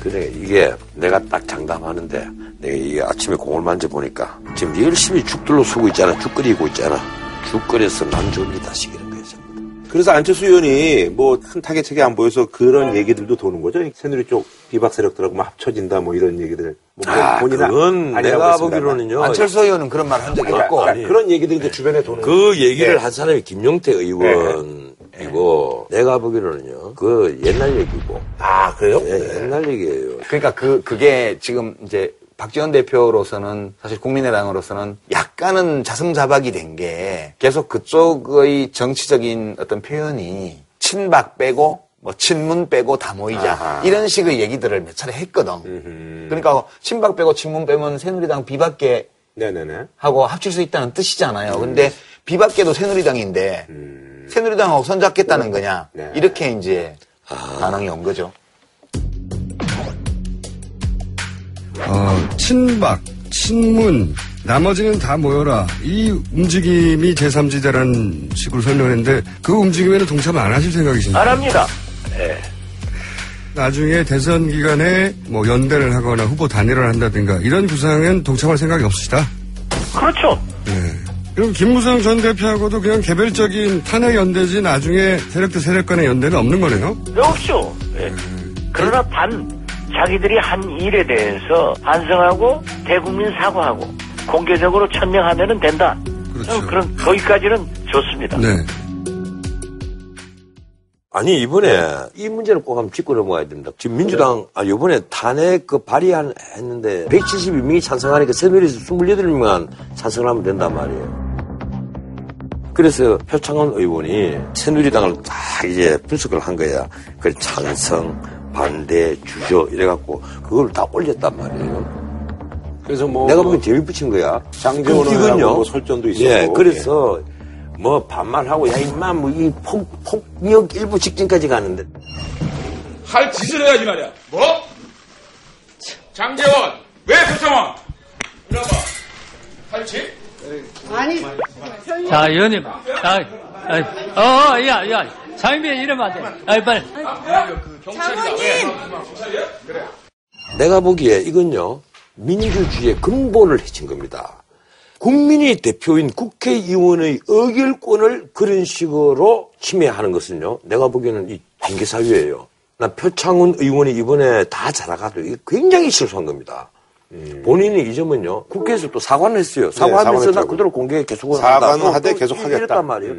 근데 이게 내가 딱 장담하는데 내가 이게 아침에 공을 만져보니까 지금 열심히 죽들로 서고 있잖아. 죽 끓이고 있잖아. 죽 끓여서 난 줍니다. 거예요. 그래서 안철수 의원이 뭐 큰 타겟책이 안 보여서 그런 얘기들도 도는 거죠. 새누리 쪽 비박 세력들하고 뭐 합쳐진다 뭐 이런 얘기들. 뭐 아, 본인은 그건 내가. 보기로는요. 안철수 의원은 그런 말 한 적이 없고. 그러니까 그런 얘기들이 이제 주변에 도는 그 얘기를 네. 한 사람이 김용태 의원이고 내가 보기로는요. 그 옛날 얘기고. 아 그래요? 예, 옛날 얘기예요. 그러니까 그 그게 지금 이제 박지원 대표로서는 사실 국민의당으로서는 약간은 자승자박이 된 게 계속 그쪽의 정치적인 어떤 표현이 친박 빼고 뭐 친문 빼고 다 모이자 아하. 이런 식의 얘기들을 몇 차례 했거든. 그러니까 친박 빼고 친문 빼면 새누리당 비박계 네네네. 하고 합칠 수 있다는 뜻이잖아요. 근데 비박계도 새누리당인데 새누리당하고 손잡겠다는 거냐 이렇게 이제 반응이 온 거죠. 어, 친박, 친문, 나머지는 다 모여라. 이 움직임이 제3지대라는 식으로 설명했는데 그 움직임에는 동참 안 하실 생각이신가요? 안 합니다. 나중에 대선 기간에 뭐 연대를 하거나 후보 단일화를 한다든가 이런 구상엔 동참할 생각이 없으시다. 그렇죠. 그럼 김무성 전 대표하고도 그냥 개별적인 탄핵 연대지 나중에 세력 대 세력 간의 연대는 없는 거네요? 왜 없죠. 예. 그러나 단 자기들이 한 일에 대해서 반성하고 대국민 사과하고 공개적으로 천명하면 된다. 그런 거기까지는 좋습니다. 네. 아니 이번에 이 문제를 꼭 한번 짚고 넘어가야 됩니다. 지금 민주당 아 이번에 탄핵 그 발의한 했는데 172명이 찬성하니까 새누리에서 28명만 찬성하면 된단 말이에요. 그래서 표창원 의원이 새누리당을 다 이제 분석을 한 거야. 그 찬성, 반대, 주저 이래갖고 그걸 다 올렸단 말이에요. 그래서 뭐 내가 보기엔 재미 붙인 거야. 장재원 그럼 의원하고 뭐 설전도 있었고. 예, 그래서 뭐 반말하고 야 임마 뭐이폭 폭력 일부 직전까지 가는데 할 짓을 해야지 말이야. 뭐? 장재원, 왜 표창원? 이리 와봐. 할 짓? 아니 자, 의원님. 아, 아, 어, 어, 야, 야. 장인비 이러면 안 돼. 아이, 빨리. 장모님! 내가 보기에 이건요, 민주주의의 근본을 해친 겁니다. 국민이 대표인 국회의원의 의결권을 그런 식으로 침해하는 것은요, 내가 보기에는 이 징계사유예요. 나 표창훈 의원이 이번에 다 자라가도 이게 굉장히 실수한 겁니다. 본인이 이 점은요, 국회에서 또 사과를 했어요. 사과하면서 나 사과했다고. 그대로 공개 계속 사과는 하되 계속 하겠다. 말이에요.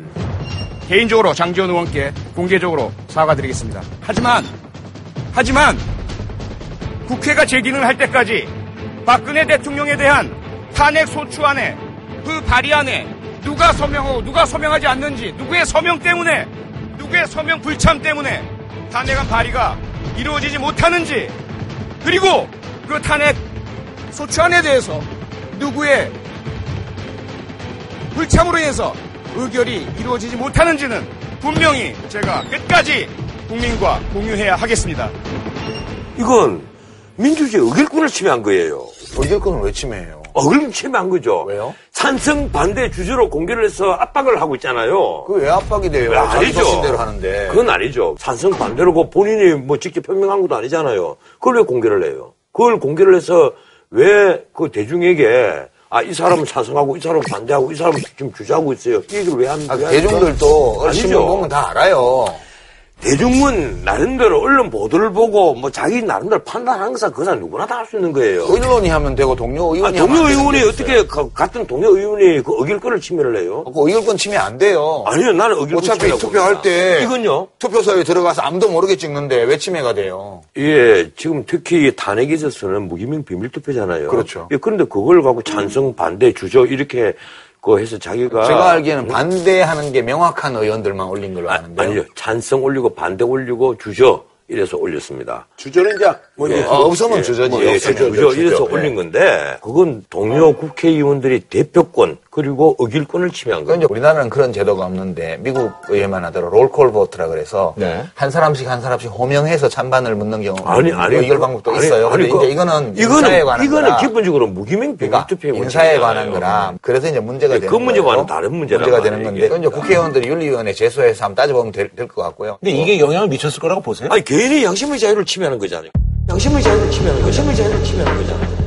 개인적으로 장지원 의원께 공개적으로 사과드리겠습니다. 하지만 하지만 국회가 재기능을 할 때까지 박근혜 대통령에 대한 탄핵 소추안에 그 발의안에 누가 서명하고 누가 서명하지 않는지 누구의 서명 때문에 누구의 서명 불참 때문에 탄핵안 발의가 이루어지지 못하는지 그리고 그 탄핵 소추안에 대해서 누구의 불참으로 인해서 의결이 이루어지지 못하는지는 분명히 제가 끝까지 국민과 공유해야 하겠습니다. 이건 민주주의 의결권을 침해한 거예요. 의결권을 왜 침해해요? 의결권 침해한 거죠. 왜요? 찬성 반대 주제로 공개를 해서 압박을 하고 있잖아요. 그 왜 압박이 돼요? 아니죠. 소신대로 하는데. 그건 아니죠. 찬성 반대로고 본인이 뭐 직접 표명한 것도 아니잖아요. 그걸 왜 공개를 해요? 그걸 공개를 해서 왜 그 대중에게 아, 이 사람은 찬성하고 이 사람은 반대하고 이 사람은 지금 주저하고 있어요. 이 얘기를 왜 하는 아, 거야? 대중들도 얼씨구 아니죠. 보면 다 알아요. 대중은 나름대로 언론 보도를 보고 뭐 자기 나름대로 판단하는 것은 그건 누구나 다 할 수 있는 거예요. 언론이 하면 되고 동료 아, 의원이 동료 하면 안 의원이 어떻게 가- 같은 동료 의원이 그 의결권을 침해를 해요? 그 의결권 침해 안 돼요. 아니요, 나는 의결권 어차피 투표할. 때 이건요. 투표소에 들어가서 아무도 모르게 찍는데 왜 침해가 돼요? 예, 지금 특히 탄핵에 있어서는 무기명 비밀 투표잖아요. 그렇죠. 예, 그런데 그걸 갖고 찬성, 반대, 주저 이렇게 그 해서 자기가 제가 알기에는 반대하는 게 명확한 의원들만 올린 걸로 아는데. 아니요, 찬성 올리고 반대 올리고 주저 이래서 올렸습니다. 주저는 이제 뭐 예. 어, 없으면 주저지. 뭐, 예, 주저, 주저. 이래서 네. 올린 건데 그건 동료 국회의원들이 대표권 그리고 의결권을 침해한. 이제 우리나라는 그런 제도가 없는데 미국에만 하더라 롤콜 보트라 그래서 네. 한 사람씩 한 사람씩 호명해서 찬반을 묻는 경우 아니, 아니. 의결 방법도 아니, 있어요. 아니, 근데 그- 이제 이거는 이거는, 인사에 관한 이거는 거라. 기본적으로 무기명 그러니까 비밀투표에 인사에 관한 거라. 그래서 이제 문제가 예, 되는 그 문제와는 거예요. 다른 문제란 문제가 되는 건데 이제 국회의원들이 윤리위원회 제소해서 한번 따져보면 될 것 같고요. 근데 이게 영향을 미쳤을 거라고 보세요? 아니 개 인의 양심의 자유를 침해하는 거잖아요. 양심의 자유를 침해하는 거죠. 양심의 자유를 침해하는 거잖아요.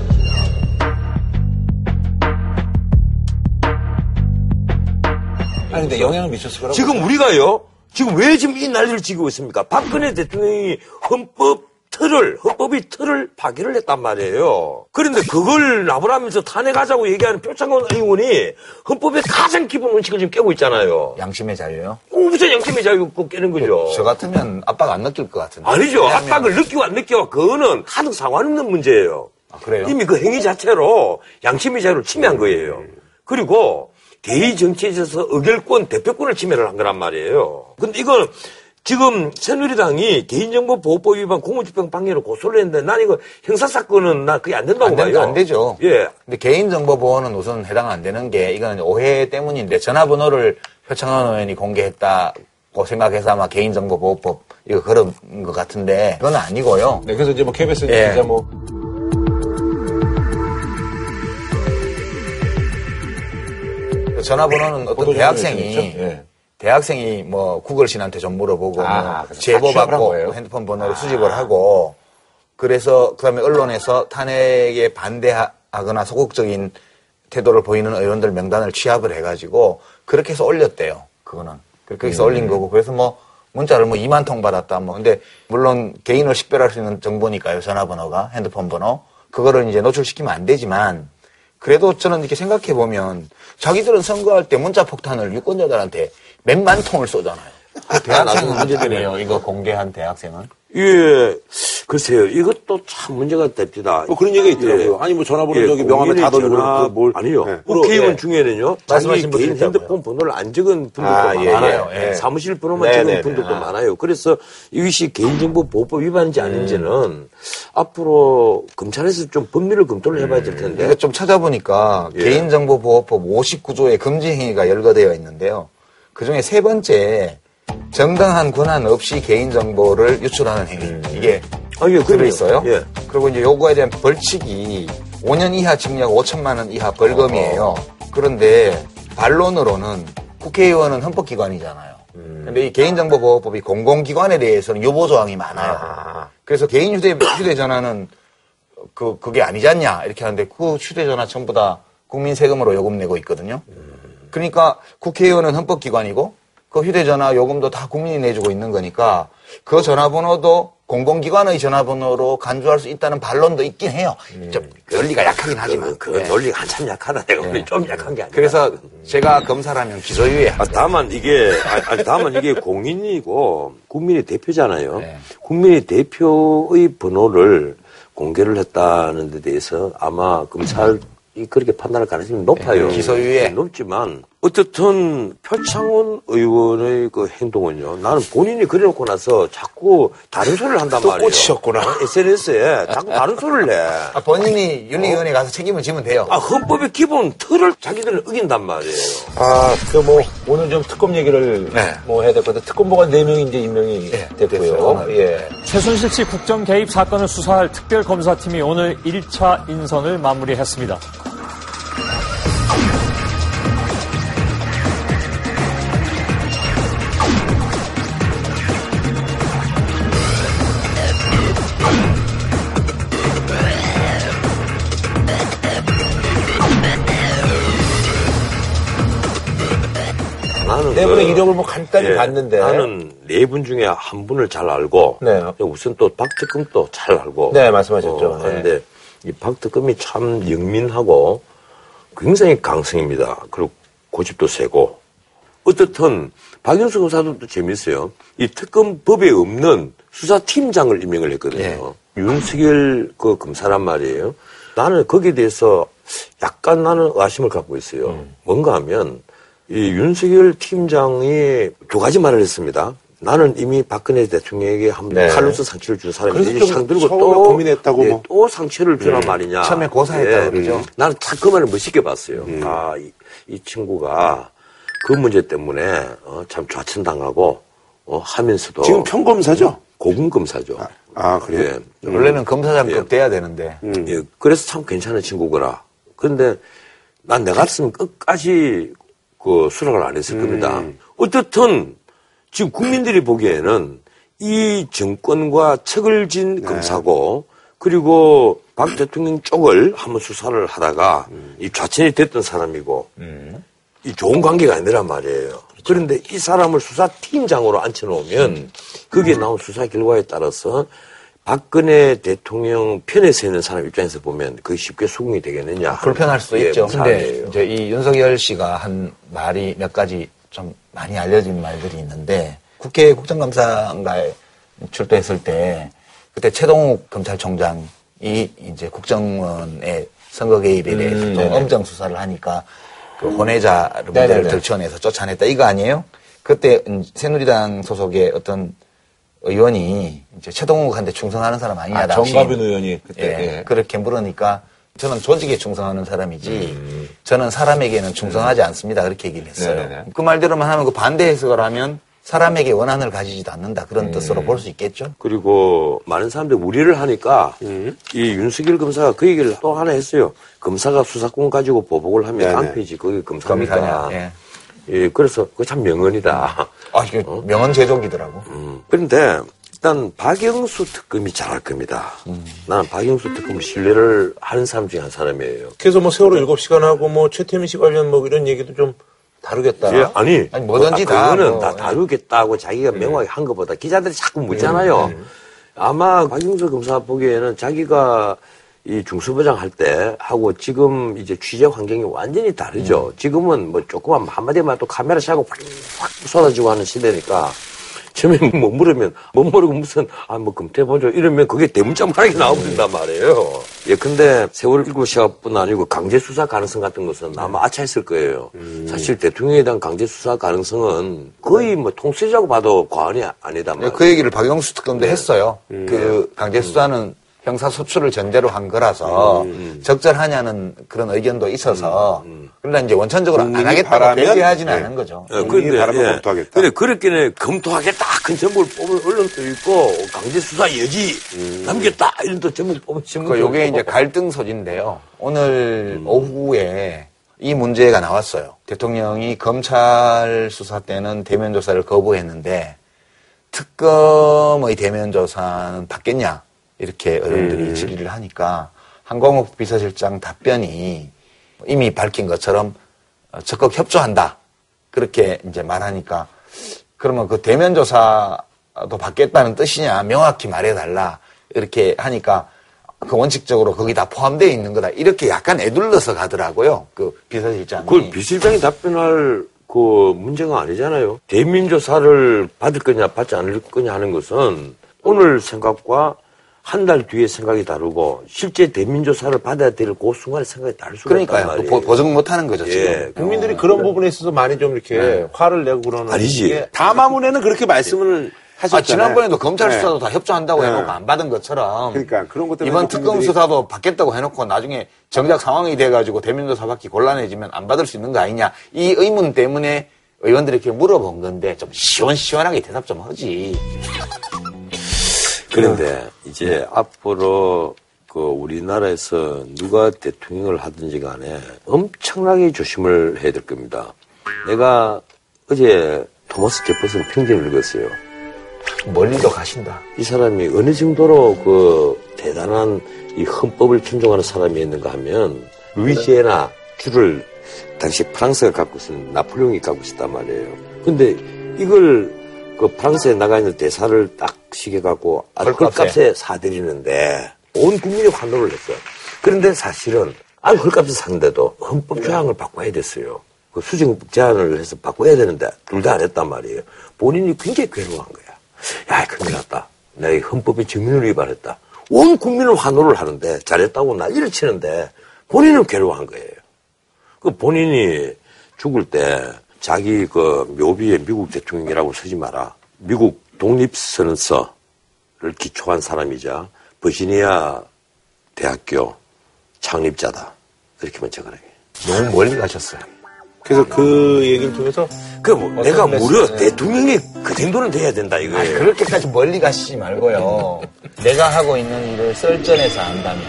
아니 근데 영향을 미쳤을 거라고 지금 우리가요. 지금 왜 지금 이 난리를 지고 있습니까? 박근혜 대통령이 헌법 틀을 헌법이 틀을 파기를 했단 말이에요. 그런데 그걸 나불하면서 탄핵하자고 얘기하는 표창원 의원이 헌법의 가장 기본 원칙을 지금 깨고 있잖아요. 양심의 자유요? 무슨 양심의 자유 꼭 깨는 거죠. 저 같으면 압박 안 느낄 것 같은데. 아니죠. 왜냐하면- 압박을 느끼고 안 느끼고 그거는 하등 상관없는 문제예요. 아, 그래요? 이미 그 행위 자체로 양심의 자유를 침해한 거예요. 그리고 대의 정치에 있어서 의결권, 대표권을 침해를 한 거란 말이에요. 근데 이건 지금 새누리당이 개인정보 보호법 위반 공무집행 방해로 고소를 했는데 난 이거 형사사건은 나 그게 안 된다고 안, 된- 봐요. 안 되죠. 예. 근데 개인정보 보호는 우선 해당 안 되는 게 이거는 오해 때문인데 전화번호를 표창원 의원이 공개했다고 생각해서 아마 개인정보 보호법 이거 그런 것 같은데 그건 아니고요. 네, 그래서 이제 뭐 KBS 예. 진짜 뭐 전화번호는 어떤 대학생이? 예. 대학생이 뭐 구글 신한테 좀 물어보고 아, 뭐 제보 받고? 핸드폰 번호를 수집을 하고 그래서 그다음에 언론에서 탄핵에 반대하거나 소극적인 태도를 보이는 의원들 명단을 취합을 해가지고 그렇게 해서 올렸대요. 그거는 그렇게 해서 음. 올린 거고 그래서 뭐 문자를 뭐 2만 통 받았다 뭐 근데 물론 개인을 식별할 수 있는 정보니까요 전화번호가 핸드폰 번호 그거를 이제 노출시키면 안 되지만 그래도 저는 이렇게 생각해 보면 자기들은 선거할 때 문자 폭탄을 유권자들한테 몇만 통을 쏘잖아요. 그 대학생은 문제되네요. 이거 공개한 대학생은. 예. 글쎄요. 이것도 참 문제가 됩니다. 뭐 그런 얘기가 있더라고요. 아니, 뭐 전화번호 저기 명함에 다 그랬고. 뭘 아니요. 네. 국회의원 예. 중에는요. 말씀하신 개인. 핸드폰 번호를 안 적은 분들도 아, 예, 많아요. 예, 예. 사무실 번호만 네, 적은 네, 분들도 네. 아. 많아요. 그래서 이것이 개인정보보호법 위반인지 음. 아닌지는 앞으로 검찰에서 좀 법리를 검토를 해봐야 될 텐데. 이거 좀 찾아보니까 예. 개인정보보호법 59조의 금지 행위가 열거되어 있는데요. 그 중에 세 번째 정당한 권한 없이 개인 정보를 유출하는 행위. 이게 아, 예, 그럼요. 들어 있어요. 예. 그리고 이제 요거에 대한 벌칙이 5년 이하 징역 5천만 원 이하 벌금이에요. 그런데 반론으로는 국회의원은 헌법기관이잖아요. 근데 이 개인정보보호법이 공공기관에 대해서는 유보 조항이 많아요. 그래서 개인 휴대, 휴대전화는 그, 그게 아니지 않냐 이렇게 하는데 그 휴대전화 전부 다 국민 세금으로 요금 내고 있거든요. 그러니까 국회의원은 헌법기관이고 그 휴대전화 요금도 다 국민이 내주고 있는 거니까 그 전화번호도 공공기관의 전화번호로 간주할 수 있다는 반론도 있긴 해요. 좀 논리가 약하긴 하지만. 그 논리가 한참 약하다. 내가 보니 좀 약한 게 아니라. 그래서 제가 검사라면 기소유예. 아, 다만 이게, 아니, 다만 이게 공인이고 국민의 대표잖아요. 국민의 대표의 번호를 공개를 했다는 데 대해서 아마 검찰이 그렇게 판단할 가능성이 높아요. 네, 기소유예. 높지만 어떻든 표창원 의원의 그 행동은요. 나는 본인이 그래놓고 나서 자꾸 다른 소리를 한단 또 말이에요. 꽂히셨구나. 어, SNS에 자꾸 다른 소리를 해. 아, 본인이 윤리 위원회 가서 책임을 지면 돼요. 아, 헌법의 기본 틀을 자기들은 어긴단 말이에요. 아, 그 뭐, 오늘 좀 특검 얘기를 뭐 해야 될 것 같아요. 특검보가 4명이 이제 임명이 됐고요. 예. 최순실 씨 국정 개입 사건을 수사할 특별검사팀이 오늘 1차 인선을 마무리했습니다. 네 분의 그- 이력을 뭐 간단히 예, 봤는데. 나는 네 분 중에 한 분을 잘 알고 네. 우선 또 박특검도 잘 알고 네, 말씀하셨죠. 어, 하는데 이 박특검이 참 영민하고 굉장히 강성입니다. 그리고 고집도 세고 어떻든 박영수 검사도 또 재밌어요. 이 특검 법에 없는 수사팀장을 임명을 했거든요. 윤석열 그 검사란 말이에요. 나는 거기에 대해서 약간 나는 의심을 갖고 있어요. 뭔가 하면 이 윤석열 팀장이 두 가지 말을 했습니다. 나는 이미 박근혜 대통령에게 한 네. 칼로스 상처를 준 사람이 상 들고 처음에 또 고민했다고 예, 뭐. 또 상처를 주란 네. 말이냐. 처음에 고사했다고 그러죠. 나는 참그 말을 멋있게 봤어요. 아, 이, 이 친구가 그 문제 때문에 어, 참 좌천당하고 어, 하면서도 지금 평검사죠? 고급 검사죠. 아, 그래요? 예. 원래는 검사장급 예. 돼야 되는데. 예, 그래서 참 괜찮은 친구구나. 그런데 난 내가 같으면 끝까지 그 수락을 안 했을 겁니다. 어떻든 지금 국민들이 보기에는 이 정권과 척을 진 검사고 그리고 박 대통령 쪽을 한번 수사를 하다가 이 좌천이 됐던 사람이고 이 좋은 관계가 아니란 말이에요. 그런데 이 사람을 수사팀장으로 앉혀놓으면 거기에 나온 수사 결과에 따라서 박근혜 대통령 편에 서 있는 사람 입장에서 보면 그게 쉽게 수긍이 되겠느냐. 아, 불편할 수도 예, 있죠. 근데 사안이에요. 이제 이 윤석열 씨가 한 말이 몇 가지 좀 많이 알려진 말들이 있는데 국회 국정감사인가에 출두했을 때 그때 최동욱 검찰총장이 이제 국정원의 선거 개입에 음, 대해서 좀 네네. 엄정 수사를 하니까 그 혼외자 문제를 네네네. 들춰내서 쫓아냈다 이거 아니에요? 그때 음, 새누리당 소속의 어떤 의원이 이제 최동욱한테 충성하는 사람 아니냐 아. 정가빈 의원이 그때, 예, 예. 그렇게 물으니까 저는 조직에 충성하는 사람이지 음. 저는 사람에게는 충성하지 않습니다 그렇게 얘기를 했어요. 네네네. 그 말대로만 하면 그 반대 해석을 하면 사람에게 원한을 가지지도 않는다 그런 뜻으로 볼 수 있겠죠. 그리고 많은 사람들이 우려를 하니까 이 윤석열 검사가 그 얘기를 또 하나 했어요. 검사가 수사권 가지고 보복을 하면 네네. 깡패지 그게 검사입니까? 검사냐, 예. 예, 그래서 그게 참 명언이다. 아, 이게 명언 제독이더라고. 음. 그런데 일단 박영수 특검이 잘할 겁니다. 음. 나는 박영수 특검을 신뢰를 하는 사람 중에 한 사람이에요. 그래서 뭐 세월호 7시간 하고 뭐 최태민 씨 관련 뭐 이런 얘기도 좀 다루겠다. 예, 아니, 아니, 뭐든지 그- 다 그거는 뭐, 다 예. 다루겠다고 자기가 명확히 한 것보다 기자들이 자꾸 묻잖아요. 음, 아마 박영수 검사 보기에는 자기가 이 중수부장 할 때 하고 지금 이제 취재 환경이 완전히 다르죠. 음. 지금은 뭐 조그만 한마디만 또 카메라 샤고 확, 확 쏟아지고 하는 시대니까 처음에 뭐 물으면 못 모르고 무슨 아 뭐 금태보죠 이러면 그게 대문짝만하게 나와버린단 말이에요. 예, 근데 세월 일곱 시간뿐 아니고 강제 수사 가능성 같은 것은 아마 아차했을 거예요. 사실 대통령에 대한 강제 수사 가능성은 거의 뭐 통수자고 봐도 과언이 아니다 말이에요. 그 얘기를 박영수 특검도 했어요. 음. 그 강제 수사는 형사 소출을 전제로 한 거라서 음, 적절하냐는 그런 의견도 있어서 그러나 이제 원천적으로 안 하겠다고 배제하지는 네. 않은 거죠. 예, 근데, 바라면 예. 검토하겠다. 근데 그렇게는 검토하겠다. 큰 제목을 뽑은 언론도 있고, 강제 수사 여지 남겼다. 이런 또 제목 뽑은 그 요게 이제 갈등 소지인데요. 오늘 음. 오후에 이 문제가 나왔어요. 대통령이 검찰 수사 때는 대면 조사를 거부했는데 특검의 대면 조사는 받겠냐 이렇게 의원들이 음. 질의를 하니까 한광욱 비서실장 답변이 이미 밝힌 것처럼 어, 적극 협조한다. 그렇게 이제 말하니까 그러면 그 대면 조사도 받겠다는 뜻이냐? 명확히 말해달라. 이렇게 하니까 그 원칙적으로 거기 다 포함되어 있는 거다. 이렇게 약간 애둘러서 가더라고요. 그 비서실장이. 그걸 비실장이 답변할 그 문제가 아니잖아요. 대민조사를 받을 거냐 받지 않을 거냐 하는 것은 오늘 생각과 한 달 뒤에 생각이 다르고 실제 대민조사를 받아야 될 그 순간에 생각이 다를 수가 그러니까요. 또 보- 보증 못하는 거죠, 예. 지금. 국민들이 그런 부분에 있어서 많이 좀 이렇게 네. 화를 내고 그러는 아니지. 게 다마문에는 그렇게 말씀을 하셨잖아요. 아, 지난번에도 검찰 네. 수사도 다 협조한다고 네. 해놓고 안 받은 것처럼. 그러니까 그런 것 때문에 이번 특검 국민들이- 수사도 받겠다고 해놓고 나중에 정작 상황이 돼가지고 대면조사 받기 곤란해지면 안 받을 수 있는 거 아니냐. 이 의문 때문에 의원들이 이렇게 물어본 건데 좀 시원시원하게 대답 좀 하지. 그런데 이제 앞으로 그 우리나라에서 누가 대통령을 하든지 간에 엄청나게 조심을 해야 될 겁니다. 내가 어제 토마스 제퍼슨 평전을 읽었어요. 멀리도 가신다. 이 사람이 어느 정도로 그 대단한 이 헌법을 존중하는 사람이었는가 하면 루이지애나 주를 당시 프랑스가 갖고 있었는 나폴레옹이 갖고 있었단 말이에요. 근데 이걸 그 프랑스에 나가 있는 대사를 딱 시켜갖고 아주 헐값에. 사들이는데 온 국민이 환호를 했어요. 그런데 사실은 아주 헐값에 샀는데도 헌법 조항을 바꿔야 됐어요. 그 수정 제안을 해서 바꿔야 되는데 둘 다 안 했단 말이에요. 본인이 굉장히 괴로워한 거야. 야, 큰일 났다. 내가 이 헌법의 정면을 위반했다. 온 국민을 환호를 하는데 잘했다고 난리를 치는데 본인은 괴로워한 거예요. 그 본인이 죽을 때 자기 그 묘비에 미국 대통령이라고 쓰지 마라. 미국 독립선언서를 기초한 사람이자 버지니아 대학교 창립자다. 그렇게만 적어라. 너무 멀리 가셨어요. 그래서 그 얘기를 통해서 그 뭐, 내가 무려 대통령이 그 정도는 돼야 된다 이거예요. 그렇게까지 멀리 가시지 말고요. 내가 하고 있는 일을 썰전에서 한다면.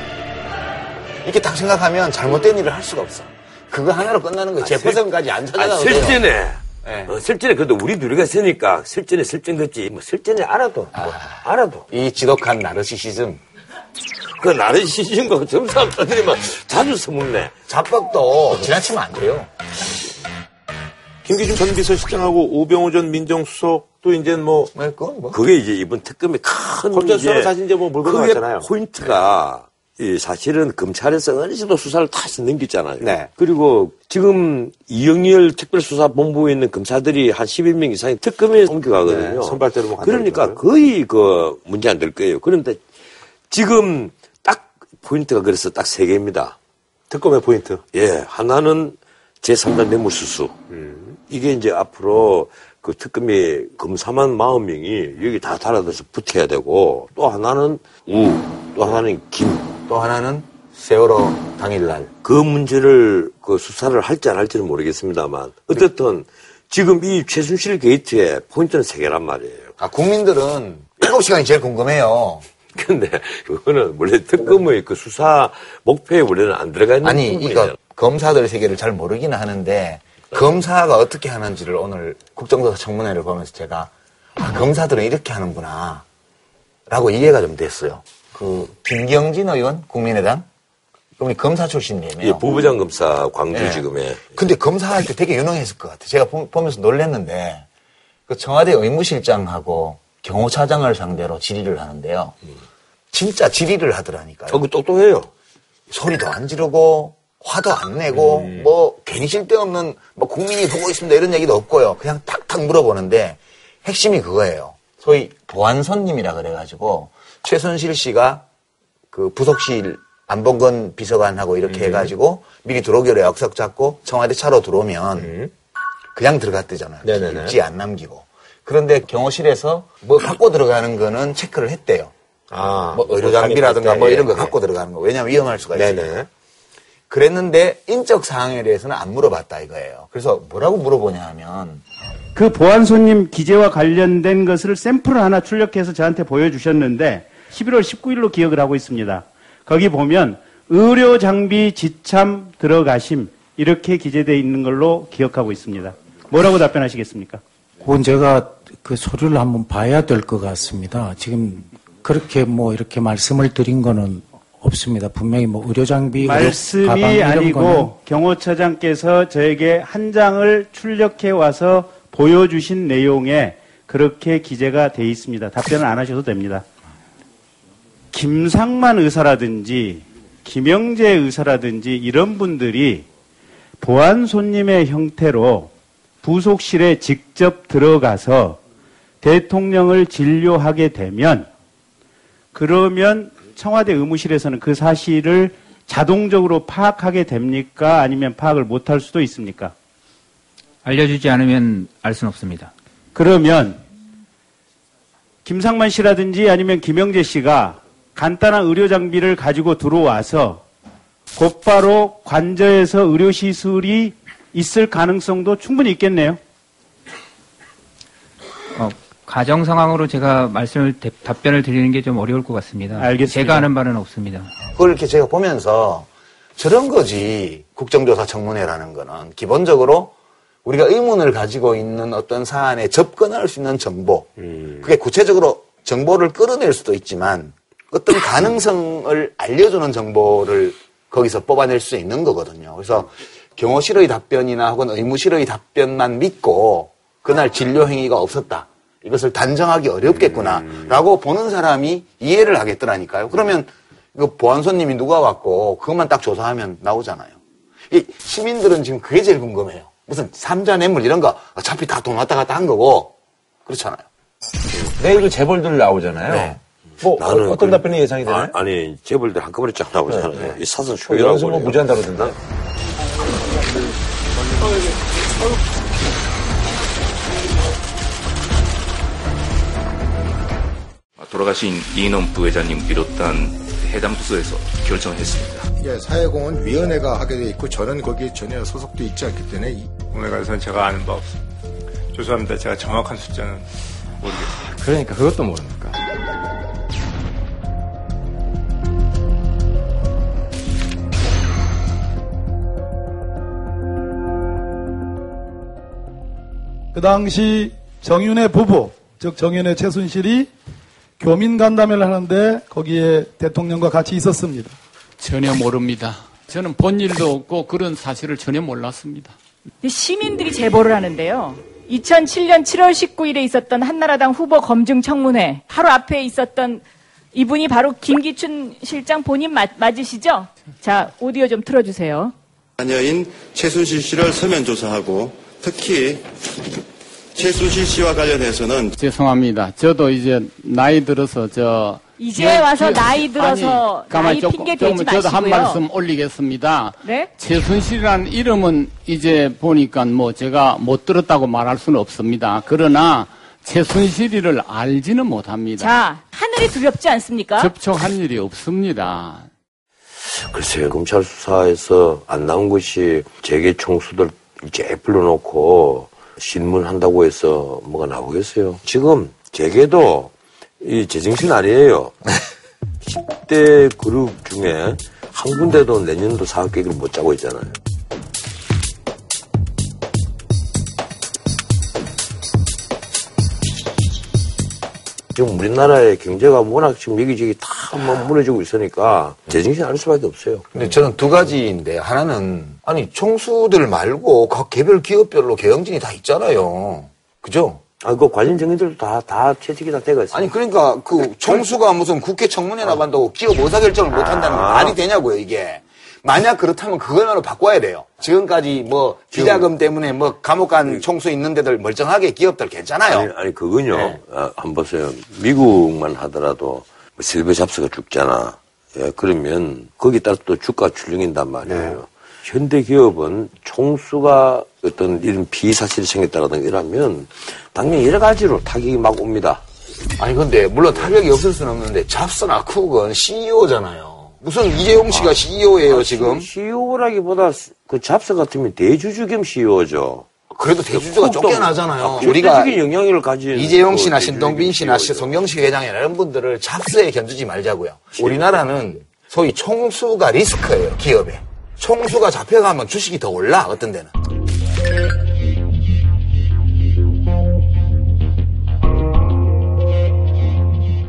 이렇게 딱 생각하면 잘못된 일을 할 수가 없어. 그거 하나로 끝나는 거예요. 제퍼선까지 안 아, 찾아가도 돼요. 실전에. 네. 어, 실전에 그래도 우리 둘이가 있으니까 실전에 실전 걷지. 뭐 실전에 알아도. 뭐 알아도. 이 지독한 나르시시즘. 그 시즌거 점수 떠들이면 자주 서먹네. 자뻑도 지나치면 안 돼요. 김기춘 전 비서실장하고 우병우 전 민정수석도 이제 뭐 그게 이제 이번 특검의 큰 검찰 수사로 이제 사실 이제 뭐 물건 나왔잖아요. 포인트가 이 사실은 검찰에서 어느 정도 수사를 다시 넘겼잖아요. 네. 그리고 지금 이영렬 특별수사본부에 있는 검사들이 한 11명 이상이 특검에 옮겨가거든요. 네, 선발대로 뭐 그러니까 거의 그 문제 안 될 거예요. 그런데 지금 딱 포인트가 그래서 딱 세 개입니다. 특검의 포인트. 예, 하나는 제3자 뇌물수수. 이게 이제 앞으로 그 특검이 검사만 40명이 여기 다 달아들어서 붙어야 되고 또 하나는 우, 또 하나는 김. 또 하나는 세월호 당일날. 그 문제를 그 수사를 할지 안 할지는 모르겠습니다만 어쨌든 지금 이 최순실 게이트의 포인트는 세 개란 말이에요. 아, 국민들은 7시간이 제일 궁금해요. *laughs* 근데 그거는 원래 특검의 그 수사 목표에 원래는 안 들어가 있는 아니, 부분이에요. 이거 검사들 세계를 잘 모르기는 하는데 검사가 어떻게 하는지를 오늘 국정조사 청문회를 보면서 제가 아, 검사들은 이렇게 하는구나 라고 이해가 좀 됐어요. 그 김경진 의원 국민의당 그분이 검사 출신이에요. 예, 부부장 검사 광주지검에 예. 근데 검사할 때 되게 유능했을 것 같아요. 제가 보- 보면서 놀랐는데 그 청와대 의무실장하고 경호차장을 상대로 질의를 하는데요. 진짜 질의를 하더라니까요. 어, 그 똑똑해요. 소리도 안 지르고 화도 안 내고 뭐 괜히 쓸데없는 뭐 국민이 보고 있습니다 이런 얘기도 없고요. 그냥 탁탁 물어보는데 핵심이 그거예요. 소위 보안 손님이라 그래가지고 최순실 씨가 그 부속실 안봉건 비서관하고 이렇게 해가지고 미리 들어오기로 약속 잡고 청와대 차로 들어오면 그냥 들어갔대잖아요. 네네네. 일지 안 남기고. 그런데 경호실에서 뭐 갖고 들어가는 거는 체크를 했대요. 아, 뭐 의료 장비라든가 때, 뭐 예, 이런 거 예. 갖고 들어가는 거. 왜냐면 위험할 수가 있어요. 네네. 그랬는데 인적 사항에 대해서는 안 물어봤다 이거예요. 그래서 뭐라고 물어보냐 하면 그 보안 손님 기재와 관련된 것을 샘플을 하나 출력해서 저한테 보여주셨는데 11월 19일로 기억을 하고 있습니다. 거기 보면 의료 장비 지참 들어가심 이렇게 기재되어 있는 걸로 기억하고 있습니다. 뭐라고 답변하시겠습니까? 그건 제가 그 서류를 한번 봐야 될 것 같습니다. 지금 그렇게 뭐 이렇게 말씀을 드린 거는 없습니다. 분명히 뭐 의료 장비, 말씀이 가방 아니고 거는 경호처장께서 저에게 한 장을 출력해 와서 보여주신 내용에 그렇게 기재가 돼 있습니다. 답변을 안 하셔도 됩니다. 김상만 의사라든지 김영재 의사라든지 이런 분들이 보안 손님의 형태로 부속실에 직접 들어가서 대통령을 진료하게 되면 그러면 청와대 의무실에서는 그 사실을 자동적으로 파악하게 됩니까? 아니면 파악을 못할 수도 있습니까? 알려주지 않으면 알 수는 없습니다. 그러면 김상만 씨라든지 아니면 김영재 씨가 간단한 의료 장비를 가지고 들어와서 곧바로 관저에서 의료 시술이 있을 가능성도 충분히 있겠네요. 어, 가정 상황으로 제가 말씀을 대- 답변을 드리는 게 좀 어려울 것 같습니다. 알겠습니다. 제가 아는 바는 없습니다. 그걸 이렇게 제가 보면서 저런 거지 국정조사 청문회라는 거는 기본적으로 우리가 의문을 가지고 있는 어떤 사안에 접근할 수 있는 정보 그게 구체적으로 정보를 끌어낼 수도 있지만 어떤 가능성을 알려주는 정보를 거기서 뽑아낼 수 있는 거거든요. 그래서 경호실의 답변이나 혹은 의무실의 답변만 믿고 그날 진료 행위가 없었다. 이것을 단정하기 어렵겠구나라고 보는 사람이 이해를 하겠더라니까요. 그러면 이거 보안소님이 누가 왔고 그것만 딱 조사하면 나오잖아요. 이 시민들은 지금 그게 제일 궁금해요. 무슨 삼자 뇌물 이런 거 어차피 다 돈 왔다 갔다 한 거고 그렇잖아요. 내일 그 재벌들 나오잖아요. 뭐 어, 나는 어떤 그- 답변이 예상이 되나요? 아, 니 재벌들 한꺼번에 쫙 나오잖아요. 네, 네. 이 사선 어, 뭐 그래요. 무제한 다루던데. 돌아가신 이인원 부회장님 비롯한 해당 부서에서 결정했습니다. 예, 사회공헌 위원회가 하게 돼 있고 저는 거기에 전혀 소속돼 있지 않기 때문에 이- 오늘 가서는 제가 아는 바 없습니다. 죄송합니다. 제가 정확한 숫자는 모르겠습니다. 그러니까 그것도 모릅니까? 그 당시 정윤의 부부, 즉 정윤의 최순실이 교민 간담회를 하는데 거기에 대통령과 같이 있었습니다. 전혀 모릅니다. 저는 본 일도 없고 그런 사실을 전혀 몰랐습니다. 시민들이 제보를 하는데요. 2007년 7월 19일에 있었던 한나라당 후보 검증 청문회 하루 앞에 있었던 이분이 바로 김기춘 실장 본인 맞, 맞으시죠? 자, 오디오 좀 틀어주세요. 자녀인 최순실 씨를 서면 조사하고 특히 최순실 씨와 관련해서는 죄송합니다. 저도 이제 나이 들어서 저 이제 와서 나이 들어서 아니, 가만히 나이 조금, 핑계 조금 대지 저도 한 마시고요. 말씀 올리겠습니다. 네? 최순실이라는 이름은 이제 보니까 뭐 제가 못 들었다고 말할 수는 없습니다. 그러나 최순실이를 알지는 못합니다. 자, 하늘이 두렵지 않습니까? 접촉한 일이 없습니다. 글쎄요, 검찰 수사에서 안 나온 것이 재계 총수들 이제 불러놓고 신문한다고 해서 뭐가 나오겠어요. 지금 재계도 이 제정신 아니에요. 10대 그룹 중에 한 군데도 내년도 사업 계획을 못 짜고 있잖아요. 지금 우리나라의 경제가 워낙 지금 여기저기 다 뭐 무너지고 있으니까 제정신 아닐 수밖에 없어요. 근데 저는 두 가지인데 하나는 아니 총수들 말고 각 개별 기업별로 경영진이 다 있잖아요. 그죠? 아, 그 관련 정인들도 다, 다 채찍이 다 돼가 있어요. 아니 그러니까 그 총수가 무슨 국회 청문회 나간다고 기업 의사결정을 못 한다는 건 아. 말이 되냐고요 이게. 만약 그렇다면 그걸로 바꿔야 돼요. 지금까지 뭐 비자금 때문에 뭐 감옥 간 총수 있는 데들 멀쩡하게 기업들 괜찮아요. 아니, 아니 그건요. 네. 아, 한번 보세요. 미국만 하더라도 뭐 실버 잡스가 죽잖아. 예, 그러면 거기 따라 또 주가 출렁인단 말이에요. 네. 현대 기업은 총수가 어떤 이런 비사실이 생겼다라든가 이러면 당연히 여러 가지로 타격이 막 옵니다. 아니 근데 물론 타격이 없을 수는 없는데 잡스나 쿡은 CEO잖아요. 무슨 이재용 씨가 CEO예요 지금? CEO라기보다 그 잡스 같으면 대주주 겸 CEO죠. 그래도 대주주가 쫓겨나잖아요. 아, 우리가 영향력을 가진 이재용 씨나 그 신동빈 씨나 송경식 회장이나 이런 분들을 잡스에 견주지 말자고요. 우리나라는 소위 총수가 리스크예요 기업에. 총수가 잡혀가면 주식이 더 올라 어떤 데는.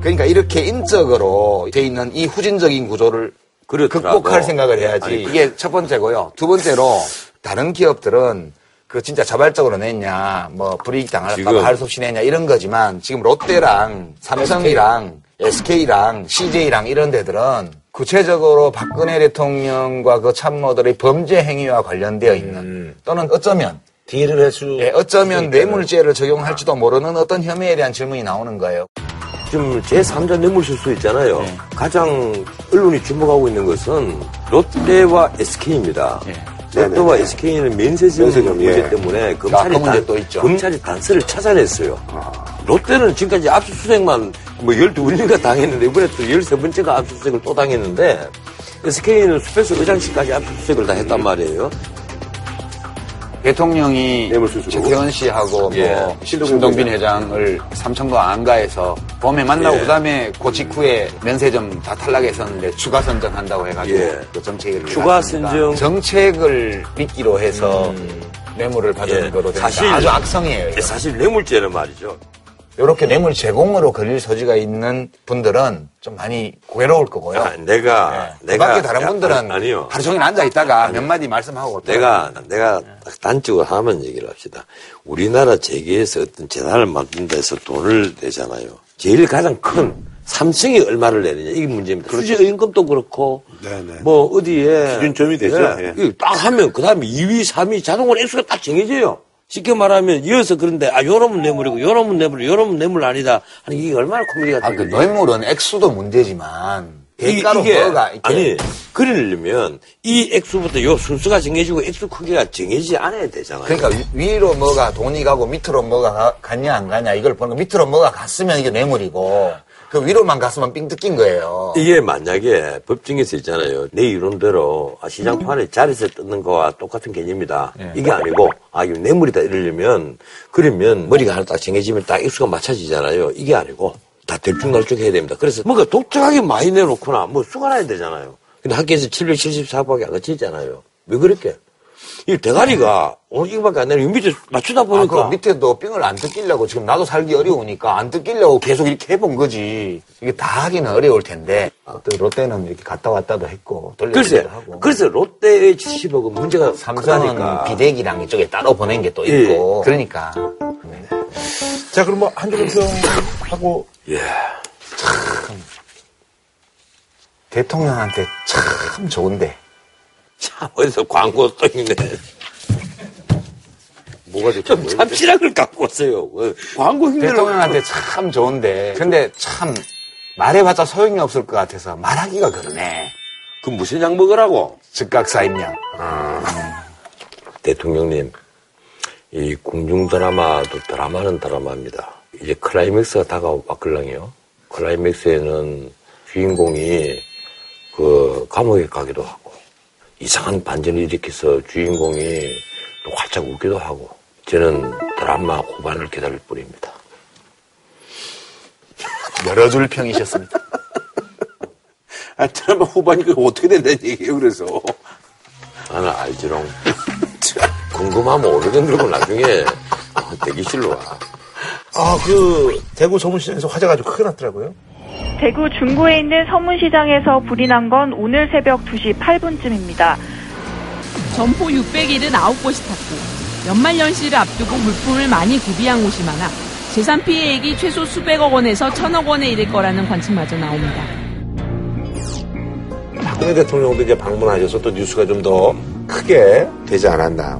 그러니까 이렇게 인적으로 돼 있는 이 후진적인 구조를 그렇더라고. 극복할 생각을 해야지. 아니, 이게 첫 번째고요. 두 번째로 다른 기업들은 그 진짜 자발적으로 냈냐, 뭐 불이익 당할까 지금- 봐할수 없이 냈냐 이런 거지만 지금 롯데랑 삼성이랑 SK랑 CJ랑 이런 데들은 구체적으로 박근혜 대통령과 그 참모들의 범죄 행위와 관련되어 있는 또는 어쩌면 딜을 할수 예, 어쩌면 뇌물죄를 적용할지도 모르는 어떤 혐의에 대한 질문이 나오는 거예요. 지금 제3자 뇌물실수 있잖아요. 네. 가장 언론이 주목하고 있는 것은 롯데와 SK입니다. 롯데와 SK는 면세점 면세점, 문제 예. 때문에 아, 검찰이, 그 문제 단- 또 있죠. 검찰이 단서를 찾아냈어요. 롯데는 지금까지 압수수색만 뭐 12번인가 당했는데 이번에 또 13번째가 압수수색을 또 당했는데 SK는 수펙스 의장실까지 압수수색을 다 했단 말이에요. 대통령이 최태원 씨하고 예. 뭐 신동빈 회장을 삼청도 안가에서 봄에 만나고 예. 그다음에 그 직후에 면세점 다 탈락했었는데 추가 선정한다고 해가지고 예. 그 정책을 추가. 선정. 정책을 미끼로 해서 뇌물을 받은 예. 거로 사실- 아주 악성이에요. 이거. 사실 뇌물죄는 말이죠. 이렇게 뇌물 제공으로 걸릴 소지가 있는 분들은 좀 많이 괴로울 거고요. 아, 내가 그 내가 밖에 다른 야, 분들은 아 니, 요 하루 종일 앉아 있다가 몇 마디 말씀하고 또 내가 내가 딱 단적으로 하나만 얘기를 합시다. 우리나라 재계에서 어떤 재단을 만든다 해서 돈을 내잖아요. 제일 가장 큰 삼성이 얼마를 내느냐 이게 문제입니다. 수지의금도 그렇고 뭐 어디에 기준점이 되죠. 예. 이거 딱 하면 그 다음에 2위, 3위 자동으로 액수가 딱 정해져요. 쉽게 말하면 이어서 그런데 아 요놈은 뇌물이고 요놈은 뇌물, 요놈은 뇌물 아니다. 하는 이게 얼마나 코미디가 아, 그 뇌물은 액수도 문제지만 대가로 이게 뭐가 이렇게 아니 그러려면 이 액수부터 요 순수가 정해지고 액수 크기가 정해지지 않아야 되잖아요. 그러니까 위- 위로 뭐가 돈이 가고 밑으로 뭐가 가- 갔냐 안 가냐 이걸 보는 거 밑으로 뭐가 갔으면 이게 뇌물이고 그 위로만 갔으면 삥 뜯긴 거예요. 이게 만약에 법정에서 있잖아요. 내 이론대로 아, 시장판에 자리에서 뜯는 거와 똑같은 개념이다. 이게 아니고 아 이거 뇌물이다 이러려면 그러면 머리가 하나 딱 정해지면 딱 액수가 맞춰지잖아요. 이게 아니고 다 들쭉날쭉 해야 됩니다. 그래서 뭔가 독특하게 많이 내놓거나 뭐 수가 나야 되잖아요. 근데 학교에서 774밖에 안 거치잖아요. 왜 그렇게? 이 대가리가 오늘 이거밖에 안 되는 밑에 맞추다 아, 보니까 그 밑에도 삥을 안 뜯기려고 지금 나도 살기 어려우니까 안 뜯기려고 계속 이렇게 해본 거지. 이게 다 하기는 어려울 텐데 또 롯데는 이렇게 갔다 왔다도 했고 글쎄, 하고. 그래서 롯데의 70억은 문제가 삼성은 크다니까. 비대기랑 이쪽에 따로 보낸 게또 예. 있고 그러니까 자, 그럼 뭐 한줄 평 하고 예. 대통령한테 참 좋은데 참 어디서 광고 써 있네. 뭐가 좀 참치락을 갖고 왔어요. 어, 광고 흉내를 대통령한테 참 좋은데 근데 참 말해봤자 소용이 없을 것 같아서 말하기가 그러네. 그 무슨 약 먹으라고? 즉각사임약. 대통령님, 이 궁중 드라마도 드라마는 드라마입니다. 이제 클라이맥스가 다가왔걸랑요. 클라이맥스에는 주인공이 그 감옥에 가기도 하고 이상한 반전을 일으켜서 주인공이 또 활짝 웃기도 하고 저는 드라마 후반을 기다릴 뿐입니다. 여러 줄 평이셨습니다. *laughs* 아, 드라마 후반이 그 어떻게 된다는 얘기예요, 그래서. 나는 알지롱. 궁금하면 오르건 들고 나중에 대기실로 와. 아, 그 대구 소문시장에서 화재가 아주 크게 났더라고요. 대구 중구에 있는 서문시장에서 불이 난 건 오늘 새벽 2시 8분쯤입니다. 점포 679곳이 탔고 연말연시를 앞두고 물품을 많이 구비한 곳이 많아 재산 피해액이 최소 수백억 원에서 천억 원에 이를 거라는 관측마저 나옵니다. 박근혜 대통령도 이제 방문하셔서 또 뉴스가 좀 더 크게 되지 않았나.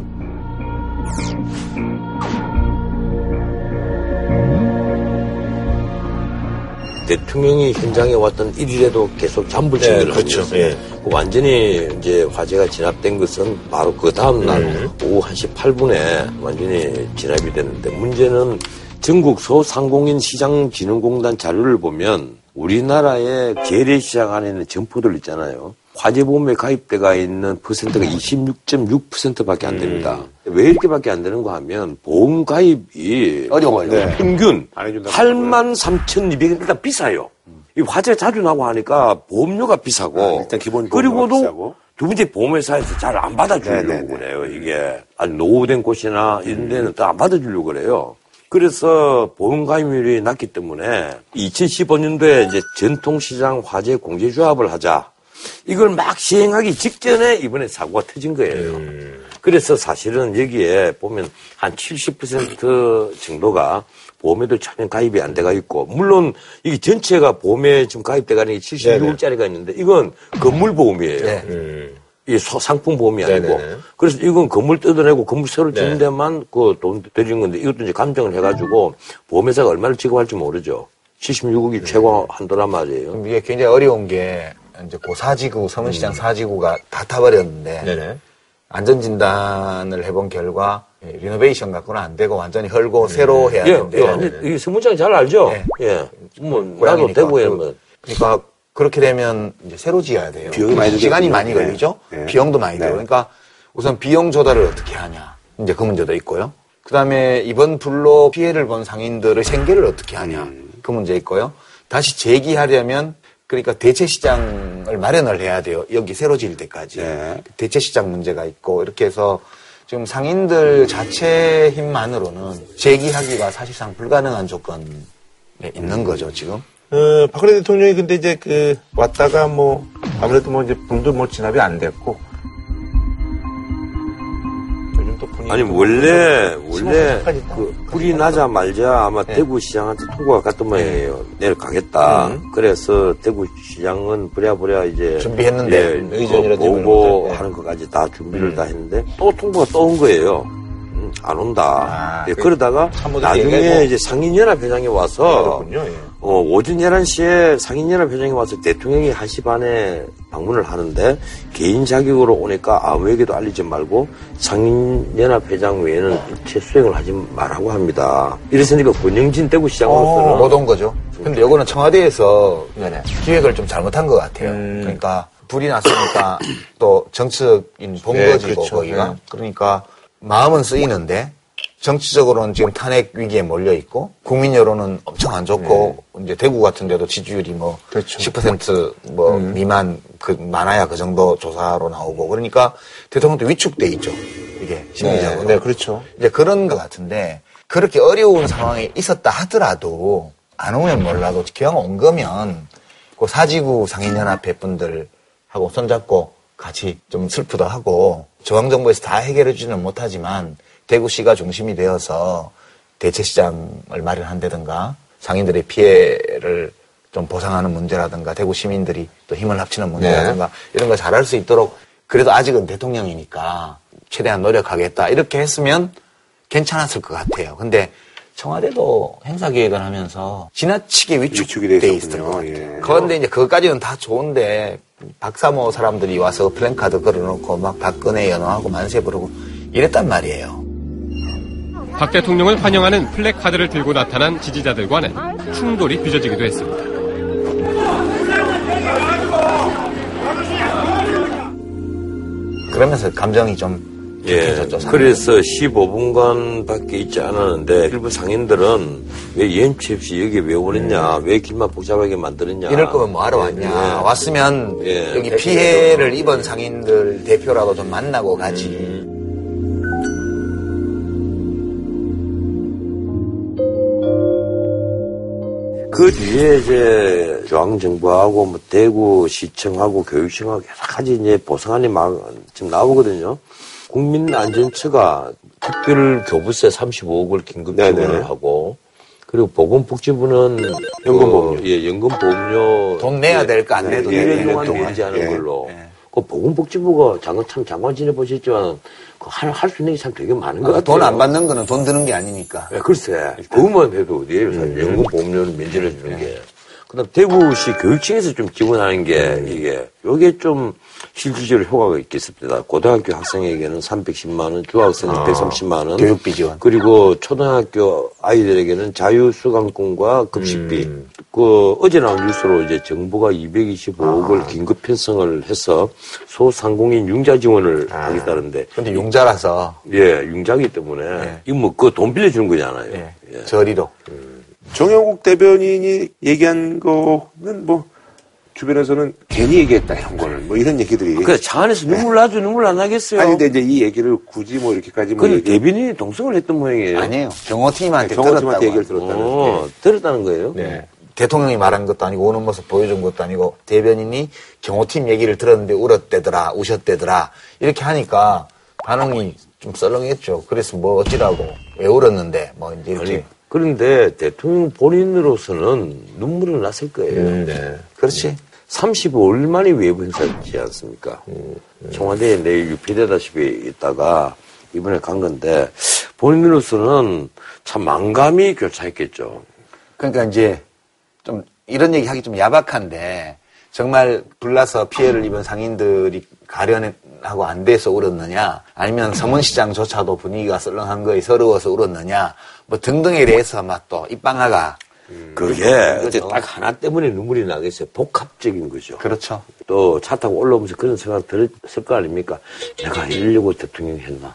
대통령이 현장에 왔던 1일에도 계속 잠불증을 네, 하고 그렇죠. 있어요. 예. 그 완전히 이제 화재가 진압된 것은 바로 그 다음 날 음. 오후 1시 8분에 완전히 진압이 됐는데 문제는 전국 소상공인 시장진흥공단 자료를 보면 우리나라의 재래시장 안에 있는 점포들 있잖아요. 화재보험에 가입돼가 있는 퍼센트가 26.6%밖에 안 됩니다. 왜 이렇게밖에 안 되는가 하면 보험 가입이 어려워요. 네. 평균 안 해준다고 8만 3,200원 일단 비싸요. 이 화재 자주 나고 하니까 보험료가 비싸고 일단 기본 그리고도 비싸고. 두 번째 보험회사에서 잘 안 받아주려고 그래요. 이게 아주 노후된 곳이나 이런 데는 또안 받아주려고 그래요. 그래서 보험 가입률이 낮기 때문에 2015년도에 이제 전통시장 화재 공제조합을 하자. 이걸 막 시행하기 직전에 이번에 사고가 터진 거예요. 그래서 사실은 여기에 보면 한 70% 정도가 보험에도 전혀 가입이 안 돼가 있고, 물론 이게 전체가 보험에 지금 가입돼가 있는 게 76억짜리가 있는데, 이건 건물 보험이에요. 이게 소- 상품 보험이 아니고. 네네네. 그래서 이건 건물 뜯어내고 건물 새로 짓는 데만 그돈 들이는 건데, 이것도 이제 감정을 해가지고 보험회사가 얼마를 지급할지 모르죠. 76억이 최고 한도란 말이에요. 이게 굉장히 어려운 게 이제 그 사지구 서문시장 사지구가 다 타버렸는데 안전진단을 해본 결과 예, 리노베이션 갖고는 안 되고 완전히 헐고 새로 해야 예, 된대요. 예, 이게 서문장이 잘 알죠? 예. 뭐, 나도 고향이니까. 대구에 그- 뭐. 그러니까 그렇게 되면 이제 새로 지어야 돼요. 비용이 많이. 시간이 많이 네. 걸리죠. 네. 비용도 많이 들고. 그러니까 우선 비용 조달을 어떻게 하냐. 이제 그 문제도 있고요. 그 다음에 이번 불로 피해를 본 상인들의 생계를 어떻게 하냐. 음. 그 문제 있고요. 다시 재기하려면 그러니까 대체 시장을 마련을 해야 돼요. 여기 새로 지을 때까지. 네. 대체 시장 문제가 있고 이렇게 해서 지금 상인들 자체 힘만으로는 재기하기가 사실상 불가능한 조건에 있는 거죠, 지금. 어, 박근혜 대통령이 근데 이제 그 왔다가 뭐 아무래도 뭐 이제 불도 뭐 진압이 안 됐고 또 분위기 아니 원래 원래 그 불이 나자 말자 아마 네. 대구시장한테 통보가 갔던 모양이에요. 내려가겠다. 음. 그래서 대구시장은 부랴부랴 이제 준비했는데, 예, 의전이라도 그 예. 하는 것까지 다 준비를 다 했는데 또 통보가 또온 거예요. 음, 안 온다. 예, 그 그러다가 나중에. 이제 상인연합회장이 와서 그렇군요. 예. 어, 오전 11시에 상인연합회장이 와서 대통령이 1시 반에 방문을 하는데 개인 자격으로 오니까 아무에게도 알리지 말고 상인연합회장 외에는 일체 수행을 하지 말라고 합니다. 이랬으니까 권영진 대구시장으로서는 어, 못온 거죠. 근데 요거는 청와대에서 기획을 좀 잘못한 것 같아요. 그러니까 불이 났으니까 또본 네, 거지고 그렇죠. 거기가. 네. 그러니까 마음은 쓰이는데 정치적으로는 지금 탄핵 위기에 몰려 있고 국민 여론은 엄청 안 좋고 이제 대구 같은 데도 지지율이 뭐 10%뭐 미만 그 많아야 그 정도 조사로 나오고 그러니까 대통령도 위축돼 있죠. 이게 심리적으로. 네, 네, 그렇죠. 이제 그런 것 같은데 그렇게 어려운 상황에 있었다 하더라도 안 오면 몰라도 기왕 온 거면 그 사지구 상인연합회 분들하고 손잡고 같이 좀 슬프도 하고 중앙정부에서 다 해결해 주지는 못하지만 대구시가 중심이 되어서 대체 시장을 마련한다든가 상인들의 피해를 좀 보상하는 문제라든가 대구 시민들이 또 힘을 합치는 문제라든가 이런 거 잘할 수 있도록 그래도 아직은 대통령이니까 최대한 노력하겠다 이렇게 했으면 괜찮았을 것 같아요. 근데 청와대도 행사 기획을 하면서 지나치게 위축돼 있었던 것 같아요. 그런데 이제 그것까지는 다 좋은데 박사모 사람들이 와서 플랜카드 걸어놓고 막 박근혜 연호하고 만세 부르고 이랬단 말이에요. 박 대통령을 환영하는 플래카드를 들고 나타난 지지자들과는 충돌이 빚어지기도 했습니다. 그러면서 감정이 좀 예. 그래서 15분간밖에 있지 않았는데 일부 상인들은 왜 예임치 없이 여기 왜 오느냐, 왜 길만 복잡하게 만들었냐. 이럴 거면 뭐 하러 왔냐. 예. 왔으면 예. 여기 피해를 입은 상인들 대표라도 좀 만나고 가지. 그 뒤에 이제 중앙정부하고 뭐 대구시청하고 교육청하고 여러 가지 이제 보상안이 막 지금 나오거든요. 국민안전처가 특별교부세 35억을 긴급 지원을 하고 그리고 보건복지부는 연금보험료, 예, 연금보험료 돈 내야 될 거 안 내도 예, 되는 1년 동안 동안. 내지 않은 예. 걸로. 그 보건복지부가 장관 참 장관 지내보셨지만 할수 있는 게 참 되게 많은 것 같아요. 돈 안 받는 거는 돈 드는 게 아니니까. 예, 글쎄. 그것만 해도 어디에요, 사실. 연금보험료를 면제를 해주는 게. 그 다음 대구시 교육청에서 좀 지원하는 게 이게, 요게 좀 실질적으로 효과가 있겠습니다. 고등학교 학생에게는 310만 원, 중학생은 아, 130만 원. 교육비 지원. 그리고 초등학교 아이들에게는 자유수강권과 급식비. 그, 어제 나온 뉴스로 이제 정부가 225억을 긴급 편성을 해서 소상공인 융자 지원을 하겠다는데. 근데 융자라서. 예, 융자기 때문에. 이거 뭐, 그 돈 빌려주는 거잖아요. 예. 저리로. 정영국 대변인이 얘기한 거는 뭐 주변에서는 괜히 얘기했다 이런 거를 뭐 이런 얘기들이. 그래 차 안에서 눈물 나죠 눈물 안 나겠어요. 아니 근데 이제 이 얘기를 굳이 뭐 이렇게까지 뭐 근데 얘기- 대변인이 동성을 했던 모양이에요. 아니에요. 경호팀한테 경호팀한테 들었다고. 얘기를 들었다는. 어, 예. 들었다는 거예요? 네. 대통령이 말한 것도 아니고 오는 모습 보여준 것도 아니고 대변인이 경호팀 얘기를 들었는데 울었대더라 우셨대더라 이렇게 하니까 반응이 좀 썰렁했죠. 그래서 뭐 어찌라고 왜 울었는데 뭐 이제 이렇게 아니, 그런데 대통령 본인으로서는 눈물은 났을 거예요. 음, 네. 그렇지. 35일 만에 외부 행사였지 않습니까? 음, 청와대에 내일 유폐되다시피 있다가 이번에 간 건데 본인으로서는 참 망감이 교차했겠죠. 그러니까 이제 좀 이런 얘기 하기 좀 야박한데 정말 불나서 피해를 입은 상인들이 가련하고 안 돼서 울었느냐 아니면 서문시장조차도 분위기가 썰렁한 거에 서러워서 울었느냐 뭐 등등에 대해서 막 또 입방아가 그게 어째 딱 하나 때문에 눈물이 나겠어요. 복합적인 거죠. 그렇죠. 또 차 타고 올라오면서 그런 생각 들었을 거 아닙니까? 내가 이러려고 대통령이 했나?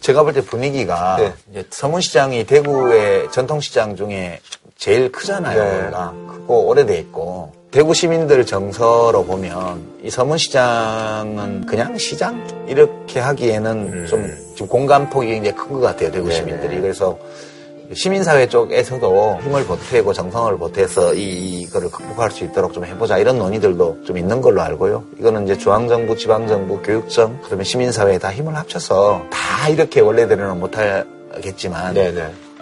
제가 볼 때 분위기가 네. 이제 서문시장이 대구의 전통시장 중에 제일 크잖아요. 네. 거기가 크고 오래돼 있고 대구 시민들 정서로 보면 이 서문시장은 그냥 시장 이렇게 하기에는 좀 지금 공감폭이 굉장히 큰 것 같아요. 대구 시민들이 그래서 시민사회 쪽에서도 힘을 보태고 정성을 보태서 이, 이거를 극복할 수 있도록 좀 해보자 이런 논의들도 좀 있는 걸로 알고요. 이거는 이제 중앙정부, 지방정부, 교육청, 그다음에 시민사회에 다 힘을 합쳐서 다 이렇게 원래대로는 못하겠지만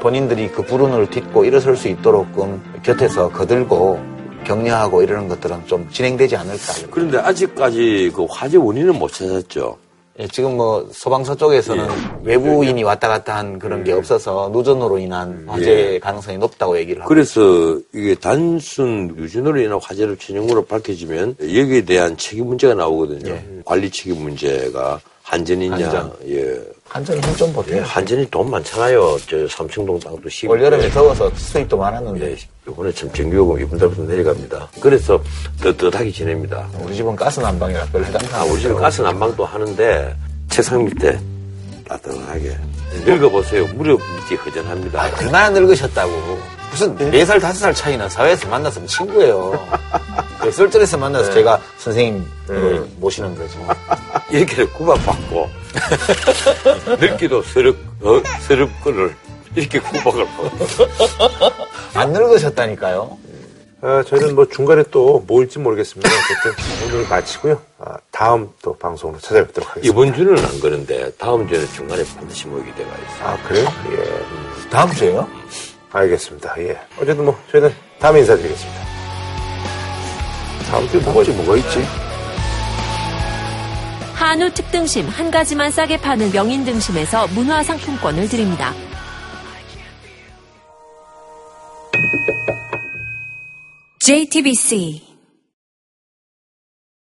본인들이 그 불운을 딛고 일어설 수 있도록끔 곁에서 거들고 격려하고 이러는 것들은 좀 진행되지 않을까. 그런데 아직까지 그 화재 원인은 못 찾았죠. 예, 지금 뭐 소방서 쪽에서는 외부인이 왔다 갔다 한 그런 게 없어서 누전으로 인한 화재 예. 가능성이 높다고 얘기를 하고 그래서 이게 단순 유전으로 인한 화재로 전형으로 밝혀지면 여기에 대한 책임 문제가 나오거든요. 관리 책임 문제가 한전이냐, 한전. 예. 한전이 힘좀 예, 보태요. 한전이 돈 많잖아요. 저 삼청동 땅도 10. 올여름에 더워서 수입도 많았는데 예, 이번에 참 전기요금 이번 달부터 내려갑니다. 그래서 떳떳하게 지냅니다. 우리 집은 가스 난방이라 별 해당 아, 우리 집은 가스 난방도 하는데 책상 밑에 따뜻하게 늙어보세요. 무릎 밑이 허전합니다. 얼마나 늙으셨다고. 무슨 네 살 다섯 살 차이나 사회에서 만났으면 친구예요. *laughs* 그 술자리에서 만나서 네. 제가 선생님으로 모시는 거죠. *laughs* 이렇게 구박받고 *laughs* 늙기도 서럽, 어, 서럽거를 이렇게 구박을 받고 안 늙으셨다니까요. 아, 저희는 뭐 중간에 또 모일지 모르겠습니다. 어쨌든 오늘 마치고요. 아, 다음 또 방송으로 찾아뵙도록 하겠습니다. 이번 주는 안 그런데 다음 주에는 중간에 반드시 모이게 돼가 있어요. 아, 그래요? 예. 다음 주에요? 알겠습니다. 예. 어쨌든 뭐 저희는 다음에 인사드리겠습니다. 다음 주에 뭐가, 뭐가 있지? 한우 특등심 한 가지만 싸게 파는 명인 등심에서 문화 상품권을 드립니다. JTBC